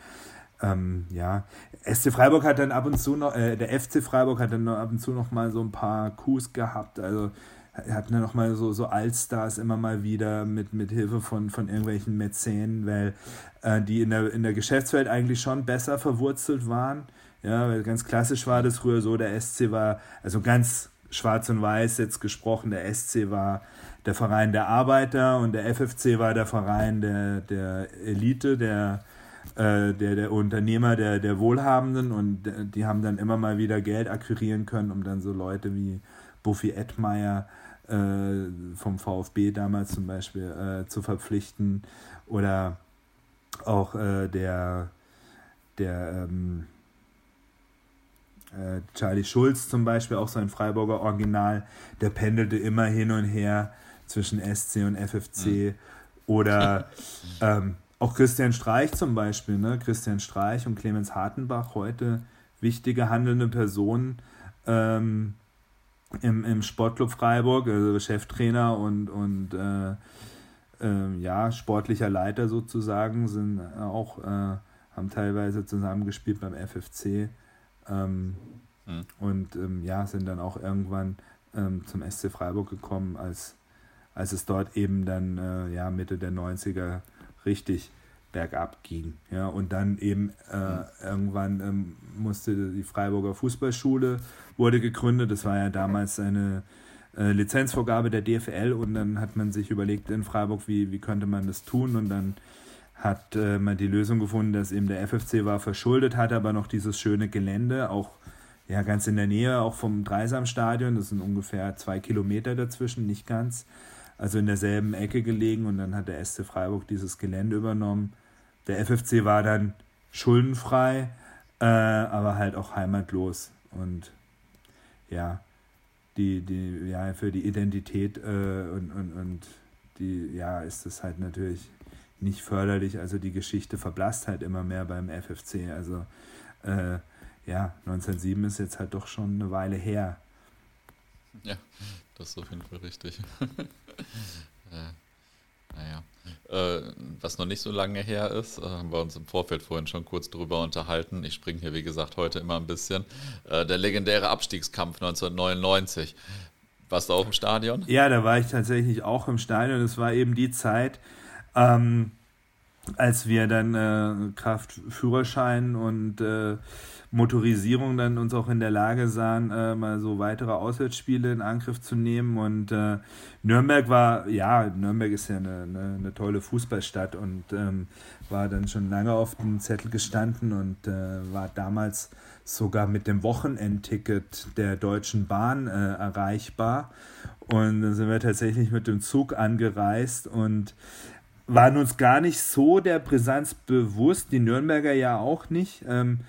ähm, ja, SC Freiburg hat dann ab und zu noch, äh, der FC Freiburg hat dann ab und zu noch mal so ein paar Coups gehabt, also hat dann noch mal so, so Allstars immer mal wieder mit, mit Hilfe von, von irgendwelchen Mäzenen, weil äh, die in der, in der Geschäftswelt eigentlich schon besser verwurzelt waren. Ja, ganz klassisch war das früher so, der SC war, also ganz schwarz und weiß jetzt gesprochen, der SC war der Verein der Arbeiter und der FFC war der Verein der, der Elite, der, äh, der, der Unternehmer, der, der Wohlhabenden und die haben dann immer mal wieder Geld akquirieren können, um dann so Leute wie Buffy Edmeier äh, vom VfB damals zum Beispiel äh, zu verpflichten oder auch äh, der, der ähm, äh, Charlie Schulz zum Beispiel, auch so ein Freiburger Original, der pendelte immer hin und her zwischen SC und FFC. Mhm. Oder (laughs) ähm, auch Christian Streich zum Beispiel, ne? Christian Streich und Clemens Hartenbach, heute wichtige handelnde Personen ähm, im, im Sportclub Freiburg, also Cheftrainer und, und äh, äh, ja, sportlicher Leiter sozusagen, sind auch, äh, haben teilweise zusammengespielt beim FFC. Ähm, mhm. Und ähm, ja, sind dann auch irgendwann ähm, zum SC Freiburg gekommen, als, als es dort eben dann äh, ja, Mitte der 90er richtig bergab ging. Ja, und dann eben äh, mhm. irgendwann ähm, musste die Freiburger Fußballschule wurde gegründet. Das war ja damals eine äh, Lizenzvorgabe der DFL und dann hat man sich überlegt in Freiburg, wie, wie könnte man das tun und dann hat äh, man die Lösung gefunden, dass eben der FFC war verschuldet, hat aber noch dieses schöne Gelände, auch ja ganz in der Nähe, auch vom Dreisamstadion, das sind ungefähr zwei Kilometer dazwischen, nicht ganz, also in derselben Ecke gelegen und dann hat der SC Freiburg dieses Gelände übernommen. Der FFC war dann schuldenfrei, äh, aber halt auch heimatlos. Und ja, die, die, ja, für die Identität äh, und, und, und die, ja, ist das halt natürlich nicht förderlich. Also die Geschichte verblasst halt immer mehr beim FFC. Also äh, ja, 1907 ist jetzt halt doch schon eine Weile her. Ja, das ist auf jeden Fall richtig. (laughs) äh, naja. Äh, was noch nicht so lange her ist, äh, haben wir uns im Vorfeld vorhin schon kurz drüber unterhalten. Ich springe hier, wie gesagt, heute immer ein bisschen. Äh, der legendäre Abstiegskampf 1999. Warst du auch im Stadion? Ja, da war ich tatsächlich auch im Stadion. Es war eben die Zeit, ähm, als wir dann äh, Kraft Führerschein und äh, Motorisierung dann uns auch in der Lage sahen, äh, mal so weitere Auswärtsspiele in Angriff zu nehmen. Und äh, Nürnberg war, ja, Nürnberg ist ja eine, eine, eine tolle Fußballstadt und ähm, war dann schon lange auf dem Zettel gestanden und äh, war damals sogar mit dem Wochenendticket der Deutschen Bahn äh, erreichbar. Und dann sind wir tatsächlich mit dem Zug angereist und waren uns gar nicht so der Brisanz bewusst, die Nürnberger ja auch nicht. Ähm,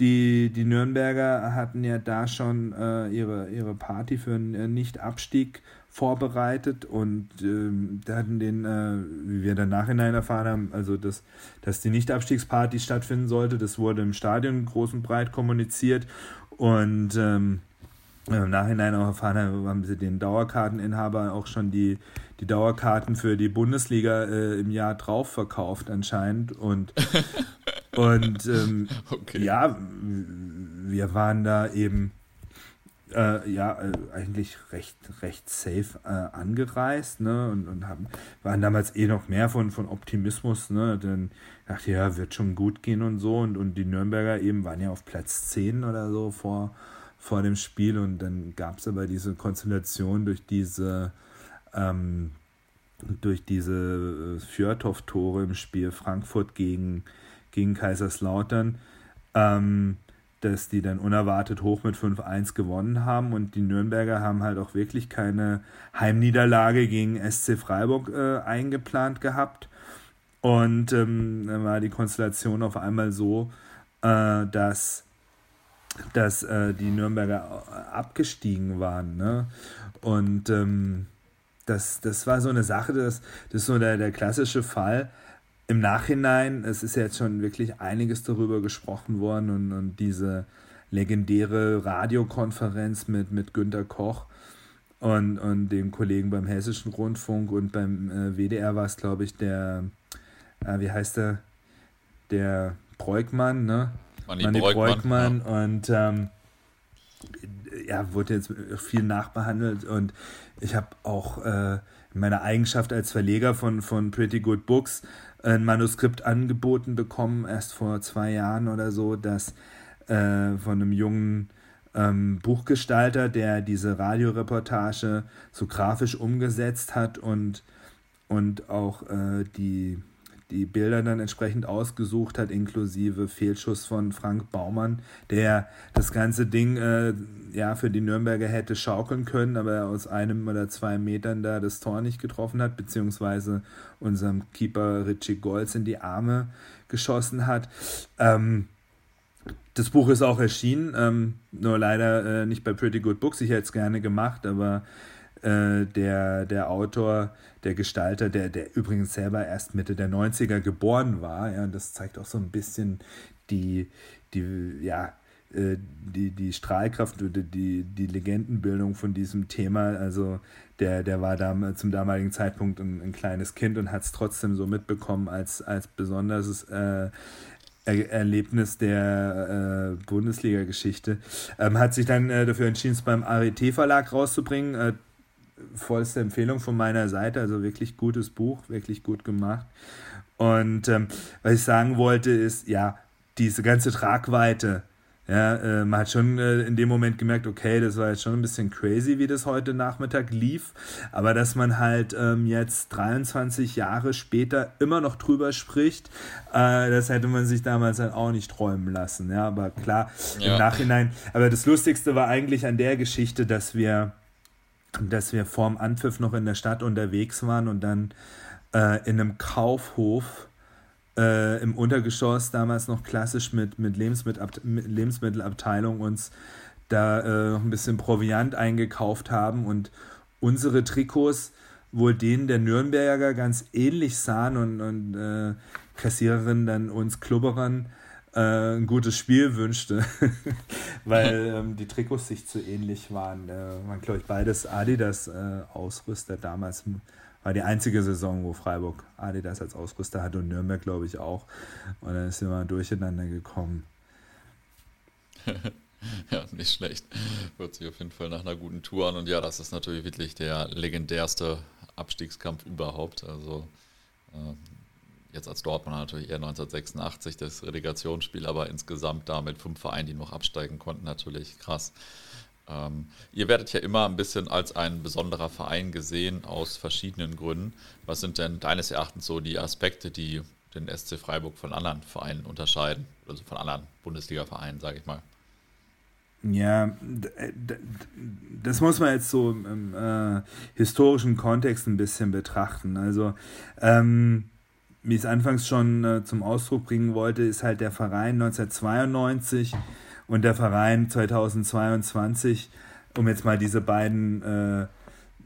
die, die Nürnberger hatten ja da schon äh, ihre, ihre Party für einen Nicht-Abstieg vorbereitet und ähm, da hatten den, äh, wie wir dann nachhinein erfahren haben, also dass, dass die Nicht-Abstiegsparty stattfinden sollte, das wurde im Stadion groß und breit kommuniziert und ähm, im Nachhinein auch erfahren haben, haben sie den Dauerkarteninhaber auch schon die, die Dauerkarten für die Bundesliga äh, im Jahr drauf verkauft anscheinend und (laughs) und ähm, okay. ja, wir waren da eben äh, ja, äh, eigentlich recht, recht safe äh, angereist, ne? Und, und haben, waren damals eh noch mehr von, von Optimismus, ne? Dann dachte ich, ja, wird schon gut gehen und so. Und, und die Nürnberger eben waren ja auf Platz 10 oder so vor, vor dem Spiel. Und dann gab es aber diese Konstellation durch diese ähm, durch diese äh, Fjörthoff-Tore im Spiel Frankfurt gegen, gegen Kaiserslautern. Ähm, dass die dann unerwartet hoch mit 5-1 gewonnen haben und die Nürnberger haben halt auch wirklich keine Heimniederlage gegen SC Freiburg äh, eingeplant gehabt. Und ähm, dann war die Konstellation auf einmal so, äh, dass, dass äh, die Nürnberger abgestiegen waren. Ne? Und ähm, das, das war so eine Sache, das, das ist so der, der klassische Fall im Nachhinein, es ist ja jetzt schon wirklich einiges darüber gesprochen worden und, und diese legendäre Radiokonferenz mit, mit Günter Koch und, und dem Kollegen beim Hessischen Rundfunk und beim äh, WDR war es, glaube ich, der, äh, wie heißt der, der Breukmann, ne? Manni, Manni Breukmann, ja. und ähm, ja, wurde jetzt viel nachbehandelt und ich habe auch äh, in meiner Eigenschaft als Verleger von, von Pretty Good Books ein Manuskript angeboten bekommen, erst vor zwei Jahren oder so, das äh, von einem jungen ähm, Buchgestalter, der diese Radioreportage so grafisch umgesetzt hat und, und auch äh, die die Bilder dann entsprechend ausgesucht hat, inklusive Fehlschuss von Frank Baumann, der das ganze Ding äh, ja für die Nürnberger hätte schaukeln können, aber aus einem oder zwei Metern da das Tor nicht getroffen hat, beziehungsweise unserem Keeper Richie Golds in die Arme geschossen hat. Ähm, das Buch ist auch erschienen, ähm, nur leider äh, nicht bei Pretty Good Books. Ich hätte es gerne gemacht, aber äh, der, der Autor, der Gestalter, der, der übrigens selber erst Mitte der 90er geboren war. Ja, und das zeigt auch so ein bisschen die, die, ja, äh, die, die Strahlkraft oder die, die Legendenbildung von diesem Thema. Also der, der war da zum damaligen Zeitpunkt ein, ein kleines Kind und hat es trotzdem so mitbekommen als, als besonderes äh, Erlebnis der äh, Bundesliga-Geschichte. Ähm, hat sich dann äh, dafür entschieden, es beim ART-Verlag rauszubringen. Vollste Empfehlung von meiner Seite. Also wirklich gutes Buch, wirklich gut gemacht. Und ähm, was ich sagen wollte, ist, ja, diese ganze Tragweite. Ja, äh, man hat schon äh, in dem Moment gemerkt, okay, das war jetzt schon ein bisschen crazy, wie das heute Nachmittag lief. Aber dass man halt ähm, jetzt 23 Jahre später immer noch drüber spricht, äh, das hätte man sich damals halt auch nicht träumen lassen. Ja, aber klar, ja. im Nachhinein. Aber das Lustigste war eigentlich an der Geschichte, dass wir dass wir vorm Anpfiff noch in der Stadt unterwegs waren und dann äh, in einem Kaufhof äh, im Untergeschoss damals noch klassisch mit, mit, Lebensmittelab mit Lebensmittelabteilung uns da äh, ein bisschen Proviant eingekauft haben und unsere Trikots wohl denen der Nürnberger ganz ähnlich sahen und, und äh, Kassiererin dann uns Klubberern äh, ein gutes Spiel wünschte, (laughs) weil ähm, die Trikots sich zu ähnlich waren. Äh, waren, glaube ich, beides Adidas-Ausrüster. Äh, Damals war die einzige Saison, wo Freiburg Adidas als Ausrüster hatte und Nürnberg, glaube ich, auch. Und dann ist immer durcheinander gekommen. (laughs) ja, nicht schlecht. Hört sich auf jeden Fall nach einer guten Tour an. Und ja, das ist natürlich wirklich der legendärste Abstiegskampf überhaupt. Also äh, jetzt als Dortmund natürlich eher 1986 das Relegationsspiel, aber insgesamt da mit fünf Vereinen, die noch absteigen konnten, natürlich krass. Ähm, ihr werdet ja immer ein bisschen als ein besonderer Verein gesehen aus verschiedenen Gründen. Was sind denn deines Erachtens so die Aspekte, die den SC Freiburg von anderen Vereinen unterscheiden? Also von anderen Bundesliga-Vereinen, sage ich mal. Ja, das muss man jetzt so im äh, historischen Kontext ein bisschen betrachten. Also ähm, wie ich es anfangs schon äh, zum Ausdruck bringen wollte, ist halt der Verein 1992 und der Verein 2022, um jetzt mal diese beiden äh,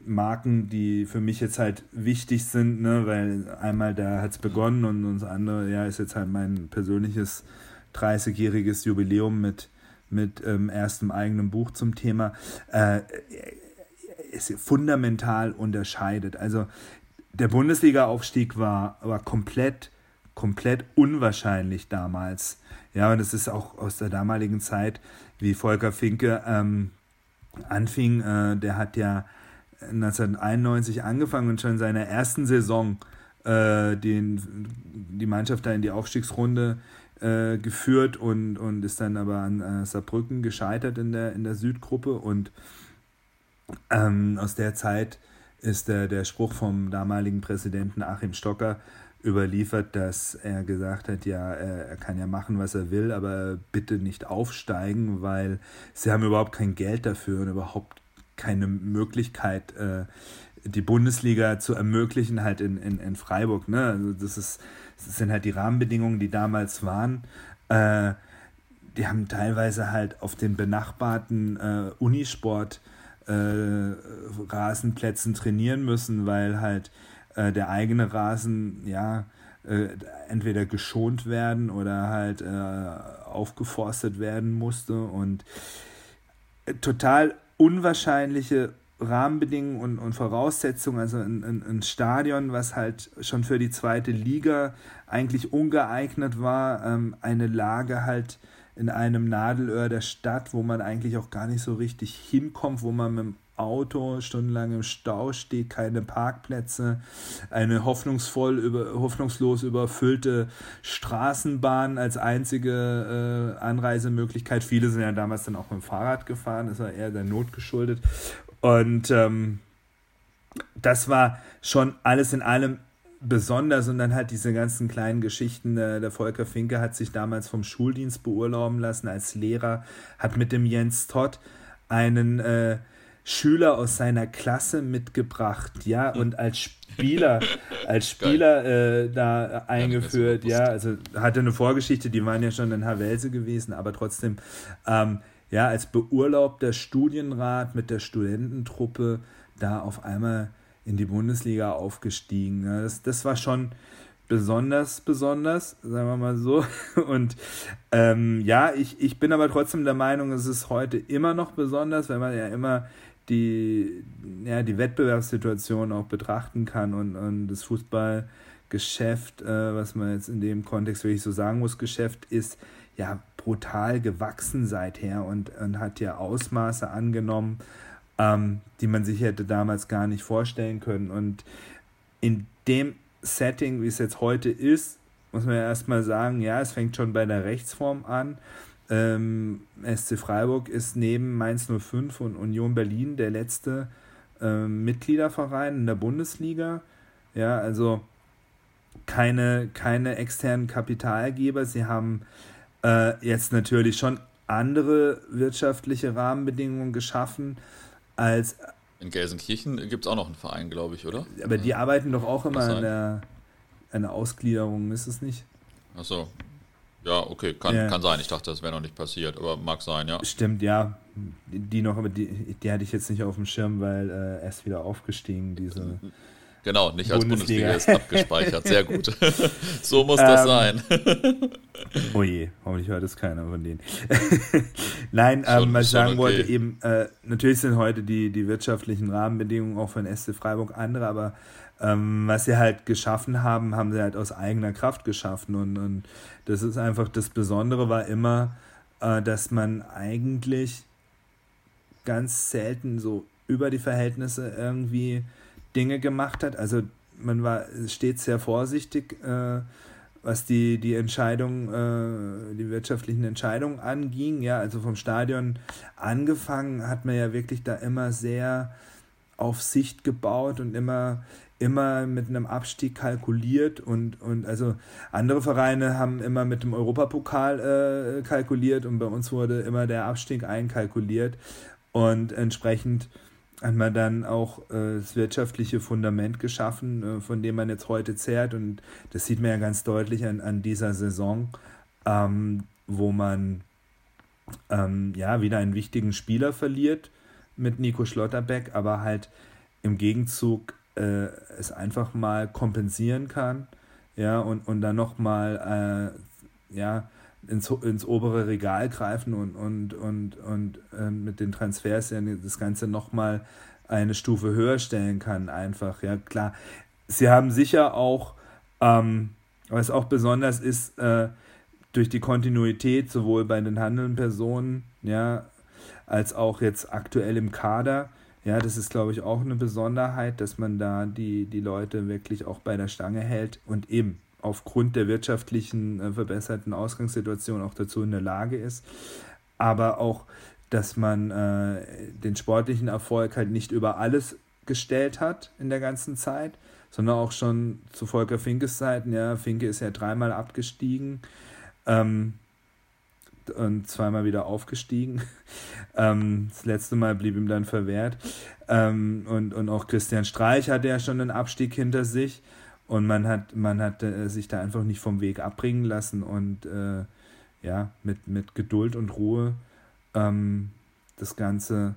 Marken, die für mich jetzt halt wichtig sind, ne, weil einmal da hat es begonnen und das andere, ja, ist jetzt halt mein persönliches 30-jähriges Jubiläum mit, mit ähm, erstem eigenen Buch zum Thema, äh, ist fundamental unterscheidet. Also der Bundesliga-Aufstieg war, war komplett, komplett unwahrscheinlich damals. Ja, und das ist auch aus der damaligen Zeit, wie Volker Finke ähm, anfing, äh, der hat ja 1991 angefangen und schon in seiner ersten Saison äh, den, die Mannschaft da in die Aufstiegsrunde äh, geführt und, und ist dann aber an äh, Saarbrücken gescheitert in der, in der Südgruppe und ähm, aus der Zeit ist der, der Spruch vom damaligen Präsidenten Achim Stocker überliefert, dass er gesagt hat, ja, er kann ja machen, was er will, aber bitte nicht aufsteigen, weil sie haben überhaupt kein Geld dafür und überhaupt keine Möglichkeit, äh, die Bundesliga zu ermöglichen, halt in, in, in Freiburg. Ne? Also das, ist, das sind halt die Rahmenbedingungen, die damals waren. Äh, die haben teilweise halt auf den benachbarten äh, Unisport äh, Rasenplätzen trainieren müssen, weil halt äh, der eigene Rasen, ja, äh, entweder geschont werden oder halt äh, aufgeforstet werden musste und äh, total unwahrscheinliche Rahmenbedingungen und, und Voraussetzungen, also ein, ein, ein, Stadion, was halt schon für die zweite Liga eigentlich ungeeignet war, ähm, eine Lage halt in einem Nadelöhr der Stadt, wo man eigentlich auch gar nicht so richtig hinkommt, wo man mit dem Auto stundenlang im Stau steht, keine Parkplätze, eine hoffnungsvoll über, hoffnungslos überfüllte Straßenbahn als einzige äh, Anreisemöglichkeit. Viele sind ja damals dann auch mit dem Fahrrad gefahren, das war eher der Not geschuldet. Und ähm, das war schon alles in allem besonders und dann halt diese ganzen kleinen Geschichten. Äh, der Volker Finke hat sich damals vom Schuldienst beurlauben lassen als Lehrer, hat mit dem Jens Todd einen äh, Schüler aus seiner Klasse mitgebracht, ja, und als Spieler, (laughs) als Spieler äh, da eingeführt, ja, also hatte eine Vorgeschichte, die waren ja schon in Havelse gewesen, aber trotzdem, ähm, ja, als beurlaubter Studienrat mit der Studententruppe da auf einmal in die Bundesliga aufgestiegen. Das, das war schon besonders, besonders, sagen wir mal so. (laughs) Und ähm, ja, ich, ich bin aber trotzdem der Meinung, es ist heute immer noch besonders, wenn man ja immer die, ja, die Wettbewerbssituation auch betrachten kann und, und das Fußballgeschäft, äh, was man jetzt in dem Kontext wirklich so sagen muss, Geschäft ist ja brutal gewachsen seither und, und hat ja Ausmaße angenommen, ähm, die man sich hätte damals gar nicht vorstellen können. Und in dem Setting, wie es jetzt heute ist, muss man ja erstmal sagen, ja, es fängt schon bei der Rechtsform an. Ähm, SC Freiburg ist neben Mainz 05 und Union Berlin der letzte ähm, Mitgliederverein in der Bundesliga. Ja, also keine, keine externen Kapitalgeber. Sie haben äh, jetzt natürlich schon andere wirtschaftliche Rahmenbedingungen geschaffen als. In Gelsenkirchen gibt es auch noch einen Verein, glaube ich, oder? Aber die arbeiten doch auch immer an der, an der Ausgliederung, ist es nicht? Achso. Ja, okay, kann, ja. kann sein. Ich dachte, das wäre noch nicht passiert, aber mag sein, ja. Stimmt, ja. Die noch, aber die, die hatte ich jetzt nicht auf dem Schirm, weil äh, erst wieder aufgestiegen, diese. Genau, nicht als Bundesliga, Bundesliga ist abgespeichert. Sehr gut. (laughs) so muss das ähm, sein. oh je, hoffentlich hört es keiner von denen. (laughs) Nein, ähm, was ich sagen okay. wollte, eben, äh, natürlich sind heute die, die wirtschaftlichen Rahmenbedingungen auch von SC Freiburg andere, aber ähm, was sie halt geschaffen haben, haben sie halt aus eigener Kraft geschaffen. Und, und das ist einfach das Besondere, war immer, äh, dass man eigentlich ganz selten so über die Verhältnisse irgendwie Dinge gemacht hat. Also man war stets sehr vorsichtig, äh, was die, die Entscheidung, äh, die wirtschaftlichen Entscheidungen anging. Ja, also vom Stadion angefangen hat man ja wirklich da immer sehr auf Sicht gebaut und immer immer mit einem Abstieg kalkuliert und, und also andere Vereine haben immer mit dem Europapokal äh, kalkuliert und bei uns wurde immer der Abstieg einkalkuliert und entsprechend hat man dann auch äh, das wirtschaftliche Fundament geschaffen, äh, von dem man jetzt heute zehrt. Und das sieht man ja ganz deutlich an, an dieser Saison, ähm, wo man ähm, ja wieder einen wichtigen Spieler verliert mit Nico Schlotterbeck, aber halt im Gegenzug äh, es einfach mal kompensieren kann, ja, und, und dann nochmal, äh, ja, ins, ins obere Regal greifen und, und, und, und äh, mit den Transfers ja das Ganze nochmal eine Stufe höher stellen kann, einfach, ja, klar. Sie haben sicher auch, ähm, was auch besonders ist, äh, durch die Kontinuität sowohl bei den handelnden Personen, ja, als auch jetzt aktuell im Kader, ja, das ist, glaube ich, auch eine Besonderheit, dass man da die, die Leute wirklich auch bei der Stange hält und eben aufgrund der wirtschaftlichen äh, verbesserten Ausgangssituation auch dazu in der Lage ist. Aber auch, dass man äh, den sportlichen Erfolg halt nicht über alles gestellt hat in der ganzen Zeit, sondern auch schon zu Volker Finkes Zeiten. Ja, Finke ist ja dreimal abgestiegen. Ähm, und zweimal wieder aufgestiegen. (laughs) Ähm, das letzte Mal blieb ihm dann verwehrt. Ähm, und, und auch Christian Streich hatte ja schon einen Abstieg hinter sich. Und man hat, man hat äh, sich da einfach nicht vom Weg abbringen lassen und äh, ja, mit, mit Geduld und Ruhe ähm, das Ganze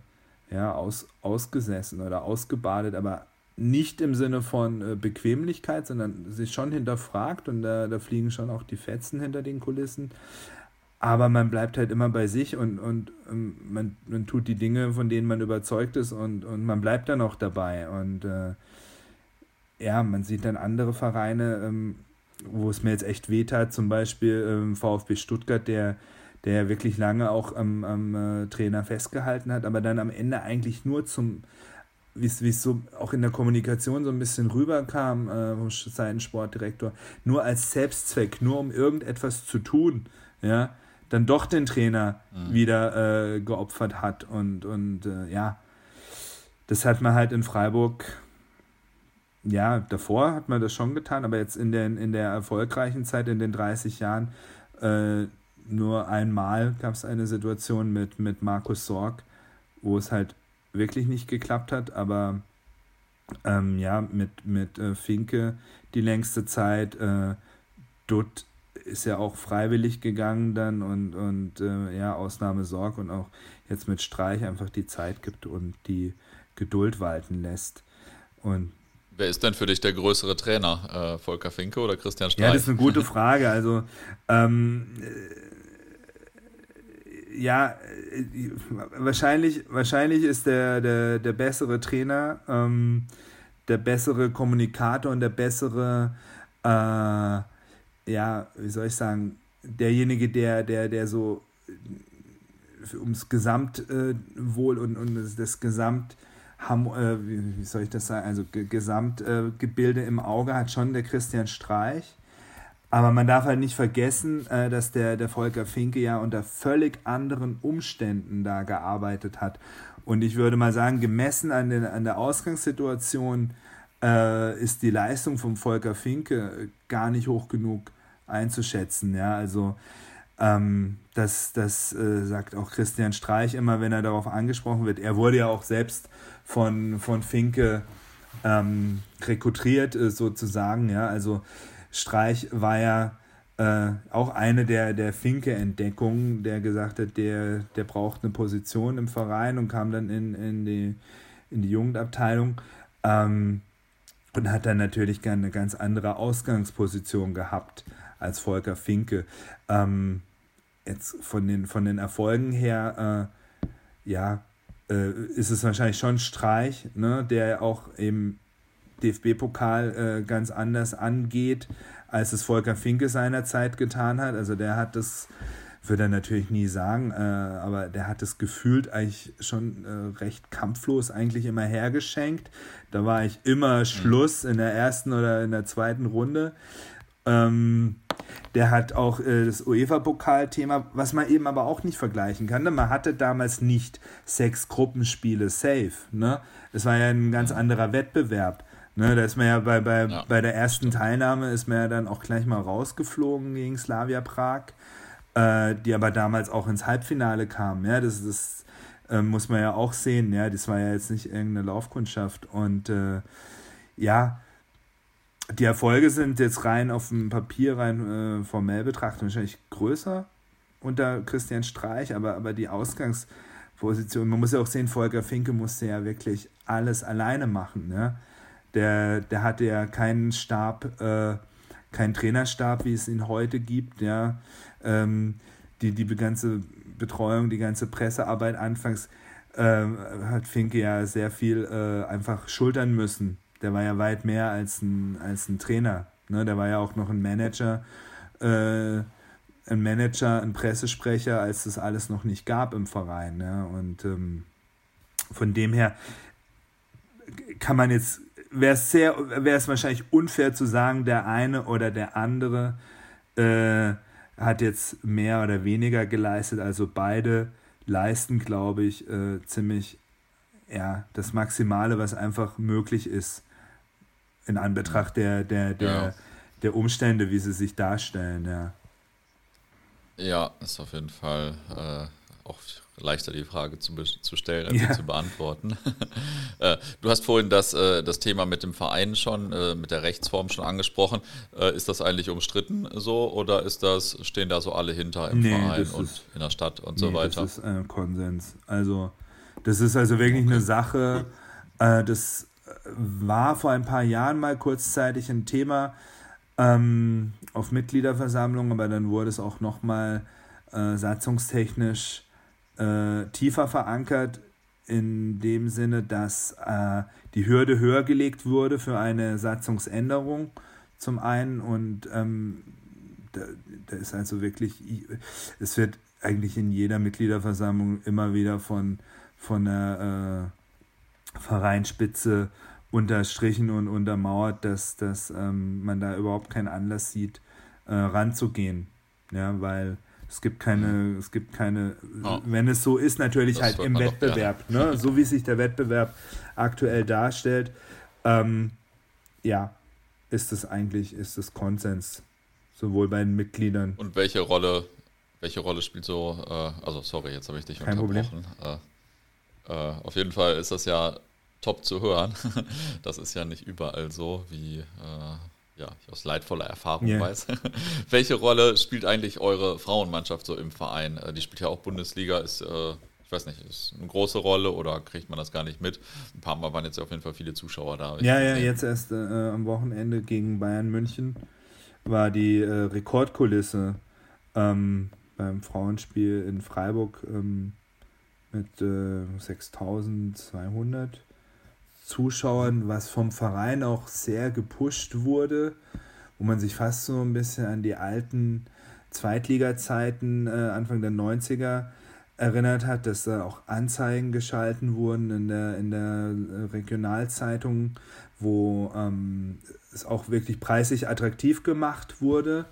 ja, aus, ausgesessen oder ausgebadet, aber nicht im Sinne von äh, Bequemlichkeit, sondern sich schon hinterfragt und da, da fliegen schon auch die Fetzen hinter den Kulissen aber man bleibt halt immer bei sich und, und ähm, man, man tut die Dinge, von denen man überzeugt ist und, und man bleibt dann auch dabei. Und äh, ja, man sieht dann andere Vereine, ähm, wo es mir jetzt echt wehtat, zum Beispiel ähm, VfB Stuttgart, der, der wirklich lange auch am, am äh, Trainer festgehalten hat, aber dann am Ende eigentlich nur zum, wie es so auch in der Kommunikation so ein bisschen rüberkam, äh, vom Seitensportdirektor, nur als Selbstzweck, nur um irgendetwas zu tun, ja, dann doch den Trainer mhm. wieder äh, geopfert hat. Und, und äh, ja, das hat man halt in Freiburg, ja, davor hat man das schon getan, aber jetzt in, den, in der erfolgreichen Zeit, in den 30 Jahren, äh, nur einmal gab es eine Situation mit, mit Markus Sorg, wo es halt wirklich nicht geklappt hat, aber ähm, ja, mit, mit äh, Finke die längste Zeit, äh, Dutt ist ja auch freiwillig gegangen dann und, und äh, ja, Ausnahme Sorg und auch jetzt mit Streich einfach die Zeit gibt und die Geduld walten lässt. Und Wer ist denn für dich der größere Trainer? Äh, Volker Finke oder Christian Streich? Ja, das ist eine gute Frage. Also, ähm, äh, ja, äh, wahrscheinlich, wahrscheinlich ist der, der, der bessere Trainer, ähm, der bessere Kommunikator und der bessere äh, ja, wie soll ich sagen, derjenige, der, der, der so ums Gesamtwohl und, und das Gesamt äh, wie soll ich das sagen, also Gesamtgebilde im Auge hat schon der Christian Streich. Aber man darf halt nicht vergessen, äh, dass der, der Volker Finke ja unter völlig anderen Umständen da gearbeitet hat. Und ich würde mal sagen, gemessen an, den, an der Ausgangssituation äh, ist die Leistung vom Volker Finke gar nicht hoch genug einzuschätzen. Ja, also ähm, das, das äh, sagt auch Christian Streich immer, wenn er darauf angesprochen wird. Er wurde ja auch selbst von, von Finke ähm, rekrutiert, äh, sozusagen. Ja, also Streich war ja äh, auch eine der, der Finke-Entdeckungen, der gesagt hat, der, der braucht eine Position im Verein und kam dann in, in, die, in die Jugendabteilung. Ähm, und hat dann natürlich eine ganz andere Ausgangsposition gehabt als Volker Finke. Ähm, jetzt von den, von den Erfolgen her, äh, ja, äh, ist es wahrscheinlich schon Streich, ne, der auch im DFB-Pokal äh, ganz anders angeht, als es Volker Finke seinerzeit getan hat. Also der hat das, würde er natürlich nie sagen, äh, aber der hat das gefühlt eigentlich schon äh, recht kampflos eigentlich immer hergeschenkt. Da war ich immer Schluss in der ersten oder in der zweiten Runde. Ähm, der hat auch äh, das UEFA-Pokal-Thema, was man eben aber auch nicht vergleichen kann. Ne? Man hatte damals nicht sechs Gruppenspiele safe. Ne? Es war ja ein ganz anderer Wettbewerb. Ne? Da ist man ja bei, bei, ja. bei der ersten Teilnahme ist man ja dann auch gleich mal rausgeflogen gegen Slavia Prag, äh, die aber damals auch ins Halbfinale kamen. Ja? Das, das äh, muss man ja auch sehen. Ja? Das war ja jetzt nicht irgendeine Laufkundschaft. Und äh, ja, die Erfolge sind jetzt rein auf dem Papier, rein äh, formell betrachtet, wahrscheinlich größer unter Christian Streich, aber, aber die Ausgangs- Position. Man muss ja auch sehen, Volker Finke musste ja wirklich alles alleine machen. Ne? Der, der hatte ja keinen Stab, äh, keinen Trainerstab, wie es ihn heute gibt. Ja? Ähm, die, die ganze Betreuung, die ganze Pressearbeit anfangs äh, hat Finke ja sehr viel äh, einfach schultern müssen. Der war ja weit mehr als ein, als ein Trainer. Ne? Der war ja auch noch ein Manager. Äh, ein Manager, ein Pressesprecher, als das alles noch nicht gab im Verein. Ne? Und ähm, von dem her kann man jetzt, wäre es sehr, wäre es wahrscheinlich unfair zu sagen, der eine oder der andere äh, hat jetzt mehr oder weniger geleistet. Also beide leisten, glaube ich, äh, ziemlich ja, das Maximale, was einfach möglich ist in Anbetracht der, der, der, ja. der Umstände, wie sie sich darstellen, ja. Ja, ist auf jeden Fall äh, auch leichter die Frage zu, zu stellen, als ja. zu beantworten. (laughs) äh, du hast vorhin das, äh, das Thema mit dem Verein schon, äh, mit der Rechtsform schon angesprochen. Ist das eigentlich umstritten so oder ist das, stehen da so alle hinter im nee, Verein und ist, in der Stadt und nee, so weiter? Das ist ein Konsens. Also, das ist also wirklich okay. eine Sache, das war vor ein paar Jahren mal kurzzeitig ein Thema ähm, auf Mitgliederversammlungen, aber dann wurde es auch nochmal äh, satzungstechnisch äh, tiefer verankert, in dem Sinne, dass äh, die Hürde höher gelegt wurde für eine Satzungsänderung zum einen und ähm, da, da ist also wirklich, es wird eigentlich in jeder Mitgliederversammlung immer wieder von, von der Vereinsspitze unterstrichen und untermauert, dass, dass ähm, man da überhaupt keinen Anlass sieht, äh, ranzugehen. Ja, weil es gibt keine, es gibt keine, oh. wenn es so ist, natürlich das halt im Wettbewerb, ne? so wie sich der Wettbewerb aktuell darstellt, ähm, ja, ist es eigentlich, ist es Konsens, sowohl bei den Mitgliedern. Und welche Rolle, welche Rolle spielt so, äh, also sorry, jetzt habe ich dich Kein unterbrochen. Äh, äh, auf jeden Fall ist das ja top zu hören. (laughs) Das ist ja nicht überall so, wie äh, ja, ich aus leidvoller Erfahrung yeah. weiß. (laughs) Welche Rolle spielt eigentlich eure Frauenmannschaft so im Verein? Äh, die spielt ja auch Bundesliga, ist, äh, ich weiß nicht, ist eine große Rolle oder kriegt man das gar nicht mit? Ein paar Mal waren jetzt auf jeden Fall viele Zuschauer da. Ja, ja, jetzt erst äh, am Wochenende gegen Bayern München war die äh, Rekordkulisse ähm, beim Frauenspiel in Freiburg ähm, mit äh, 6200 Zuschauern, was vom Verein auch sehr gepusht wurde, wo man sich fast so ein bisschen an die alten Zweitliga-Zeiten äh, Anfang der 90er erinnert hat, dass da auch Anzeigen geschalten wurden in der, in der äh, Regionalzeitung, wo ähm, es auch wirklich preislich attraktiv gemacht wurde.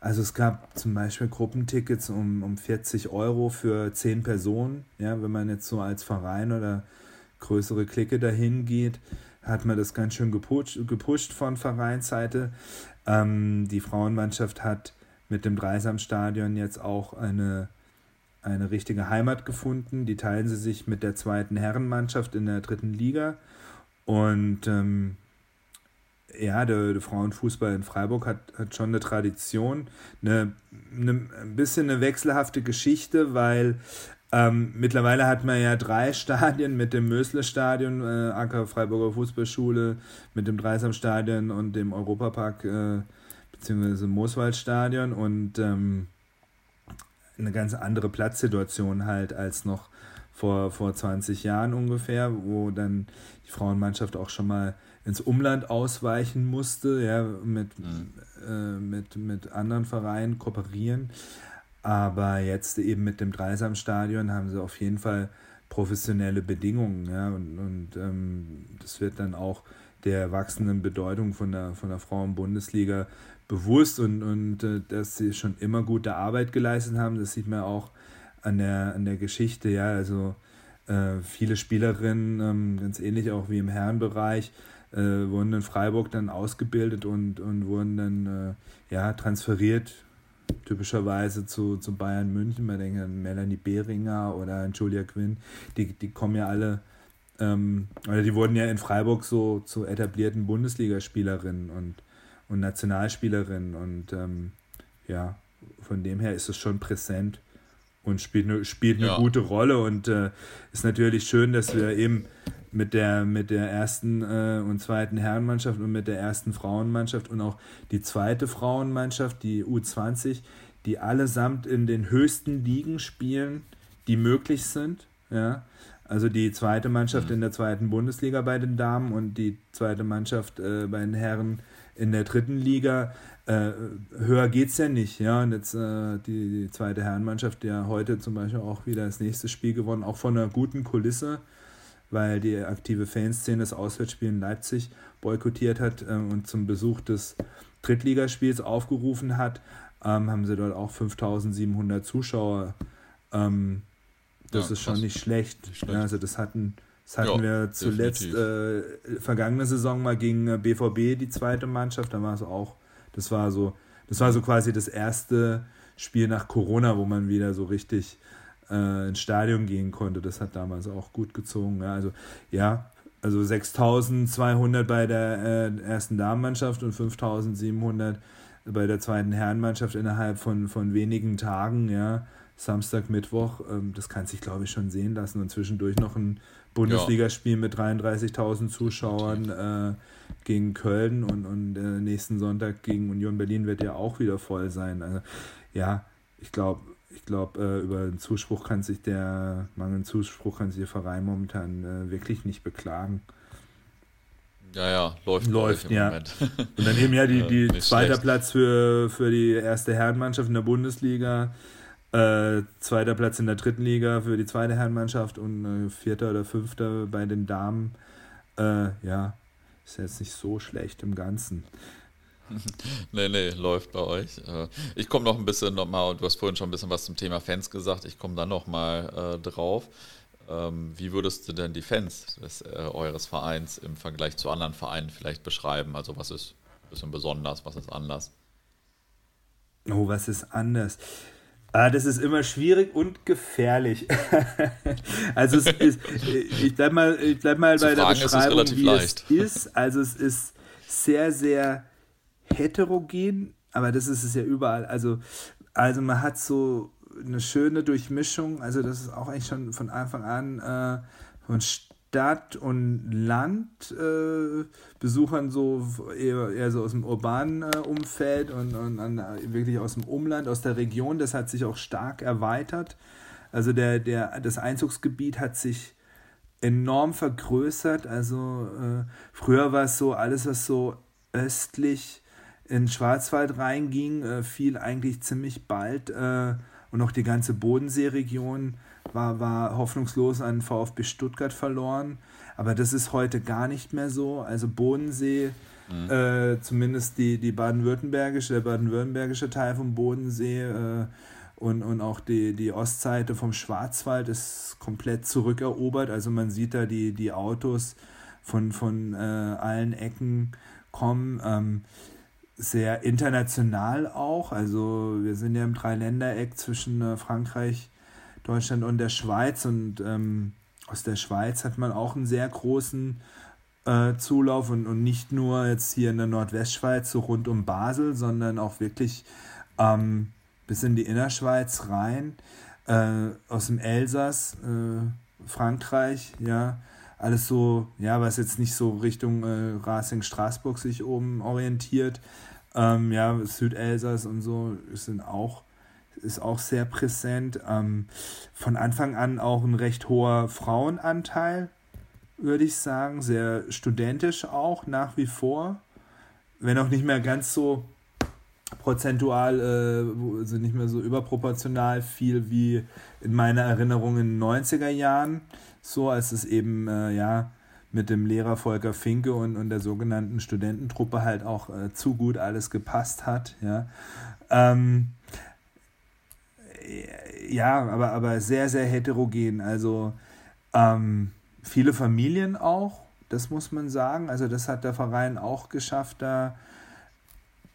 Also es gab zum Beispiel Gruppentickets um, um 40 Euro für 10 Personen, ja, wenn man jetzt so als Verein oder größere Clique dahin geht, hat man das ganz schön gepusht, gepusht von Vereinsseite. Ähm, die Frauenmannschaft hat mit dem Dreisamstadion jetzt auch eine, eine richtige Heimat gefunden. Die teilen sie sich mit der zweiten Herrenmannschaft in der dritten Liga. Und ähm, ja, der, der, Frauenfußball in Freiburg hat, hat schon eine Tradition, eine, eine, ein bisschen eine wechselhafte Geschichte, weil ähm, mittlerweile hat man ja drei (laughs) Stadien mit dem Mösle-Stadion, äh, Acker Freiburger Fußballschule, mit dem Dreisam-Stadion und dem Europapark äh, bzw. Mooswald-Stadion und ähm, eine ganz andere Platzsituation halt als noch vor, vor 20 Jahren ungefähr, wo dann die Frauenmannschaft auch schon mal ins Umland ausweichen musste, ja, mit, mhm. äh, mit, mit anderen Vereinen kooperieren. Aber jetzt eben mit dem Dreisamstadion haben sie auf jeden Fall professionelle Bedingungen. Ja? Und, und ähm, das wird dann auch der wachsenden Bedeutung von der, von der Frauen-Bundesliga bewusst und, und äh, dass sie schon immer gute Arbeit geleistet haben. Das sieht man auch an der, an der Geschichte. Ja, also äh, viele Spielerinnen, ähm, ganz ähnlich auch wie im Herrenbereich, äh, wurden in Freiburg dann ausgebildet und, und wurden dann äh, ja, transferiert typischerweise zu, zu Bayern München, man denkt an Melanie Behringer oder an Julia Quinn, die, die kommen ja alle, ähm, oder die wurden ja in Freiburg so zu etablierten Bundesligaspielerinnen und, und Nationalspielerinnen und ähm, ja, von dem her ist es schon präsent und spielt eine, spielt eine ja. gute Rolle und äh, ist natürlich schön, dass wir eben mit der, mit der ersten äh, und zweiten Herrenmannschaft und mit der ersten Frauenmannschaft und auch die zweite Frauenmannschaft, die U20, die allesamt in den höchsten Ligen spielen, die möglich sind. Ja? Also die zweite Mannschaft mhm. in der zweiten Bundesliga bei den Damen und die zweite Mannschaft äh, bei den Herren in der dritten Liga. Äh, höher geht es ja nicht. Ja? Und jetzt äh, die, die zweite Herrenmannschaft, ja heute zum Beispiel auch wieder das nächste Spiel gewonnen, auch von einer guten Kulisse weil die aktive Fanszene das Auswärtsspiel in Leipzig boykottiert hat äh, und zum Besuch des Drittligaspiels aufgerufen hat, ähm, haben sie dort auch 5700 Zuschauer. Ähm, das ja, ist schon nicht schlecht. Nicht schlecht. Also das hatten, das hatten ja, wir zuletzt äh, vergangene Saison mal gegen BVB, äh, die zweite Mannschaft. Da war es auch, das war so, das war so quasi das erste Spiel nach Corona, wo man wieder so richtig äh, ins Stadion gehen konnte. Das hat damals auch gut gezogen. Ja. Also ja, also 6200 bei der äh, ersten Damenmannschaft und 5700 bei der zweiten Herrenmannschaft innerhalb von, von wenigen Tagen, ja. Samstag, Mittwoch, ähm, das kann sich, glaube ich, schon sehen lassen. Und zwischendurch noch ein Bundesligaspiel ja. mit 33.000 Zuschauern äh, gegen Köln und, und äh, nächsten Sonntag gegen Union Berlin wird ja auch wieder voll sein. Also ja, ich glaube, ich glaube, äh, über den Zuspruch kann sich der mangelnden Zuspruch kann sich der Verein momentan äh, wirklich nicht beklagen. Ja, ja, läuft, läuft ja. Moment. Und dann eben ja die, (laughs) die zweiter schlecht. Platz für, für die erste Herrenmannschaft in der Bundesliga, äh, zweiter Platz in der dritten Liga für die zweite Herrenmannschaft und äh, vierter oder fünfter bei den Damen. Äh, ja, ist jetzt nicht so schlecht im Ganzen. (laughs) nee, nee, läuft bei euch. Äh, ich komme noch ein bisschen nochmal, du hast vorhin schon ein bisschen was zum Thema Fans gesagt, ich komme dann nochmal äh, drauf. Ähm, wie würdest du denn die Fans des, äh, eures Vereins im Vergleich zu anderen Vereinen vielleicht beschreiben? Also was ist ein bisschen besonders, was ist anders? Oh, was ist anders? Ah, das ist immer schwierig und gefährlich. (laughs) also es ist, ich bleib mal, ich bleib mal bei der Beschreibung, wie leicht. es (laughs) ist. Also es ist sehr, sehr heterogen, aber das ist es ja überall. Also, also man hat so eine schöne Durchmischung, also das ist auch eigentlich schon von Anfang an äh, von Stadt und Land äh, so eher, eher, so aus dem urbanen äh, Umfeld und, und, und, wirklich aus dem Umland, aus der Region. Das hat sich auch stark erweitert. Also der, der, das Einzugsgebiet hat sich enorm vergrößert. Also äh, früher war es so, alles was so östlich in Schwarzwald reinging, äh, fiel eigentlich ziemlich bald äh, und auch die ganze Bodenseeregion war, war hoffnungslos an VfB Stuttgart verloren. Aber das ist heute gar nicht mehr so. Also Bodensee, mhm. äh, zumindest die, die baden-württembergische, der baden-württembergische Teil vom Bodensee äh, und, und auch die, die Ostseite vom Schwarzwald ist komplett zurückerobert. Also man sieht da die, die Autos von, von äh, allen Ecken kommen. Ähm, sehr international auch. Also wir sind ja im Dreiländereck zwischen äh, Frankreich, Deutschland und der Schweiz. Und ähm, aus der Schweiz hat man auch einen sehr großen äh, Zulauf und, und nicht nur jetzt hier in der Nordwestschweiz so rund um Basel, sondern auch wirklich ähm, bis in die Innerschweiz rein, äh, aus dem Elsass, äh, Frankreich, ja, alles so, ja, was jetzt nicht so Richtung äh, Racing Straßburg sich oben orientiert, ähm, ja, Südelsass und so sind auch, ist auch sehr präsent. Ähm, von Anfang an auch ein recht hoher Frauenanteil, würde ich sagen. Sehr studentisch auch nach wie vor. Wenn auch nicht mehr ganz so prozentual, äh, also nicht mehr so überproportional viel wie in meiner Erinnerung in den 90er Jahren. So, als es eben, äh, ja, mit dem Lehrer Volker Finke und, und der sogenannten Studententruppe halt auch äh, zu gut alles gepasst hat. Ja, ähm, ja aber, aber sehr, sehr heterogen. Also ähm, viele Familien auch, das muss man sagen. Also das hat der Verein auch geschafft, da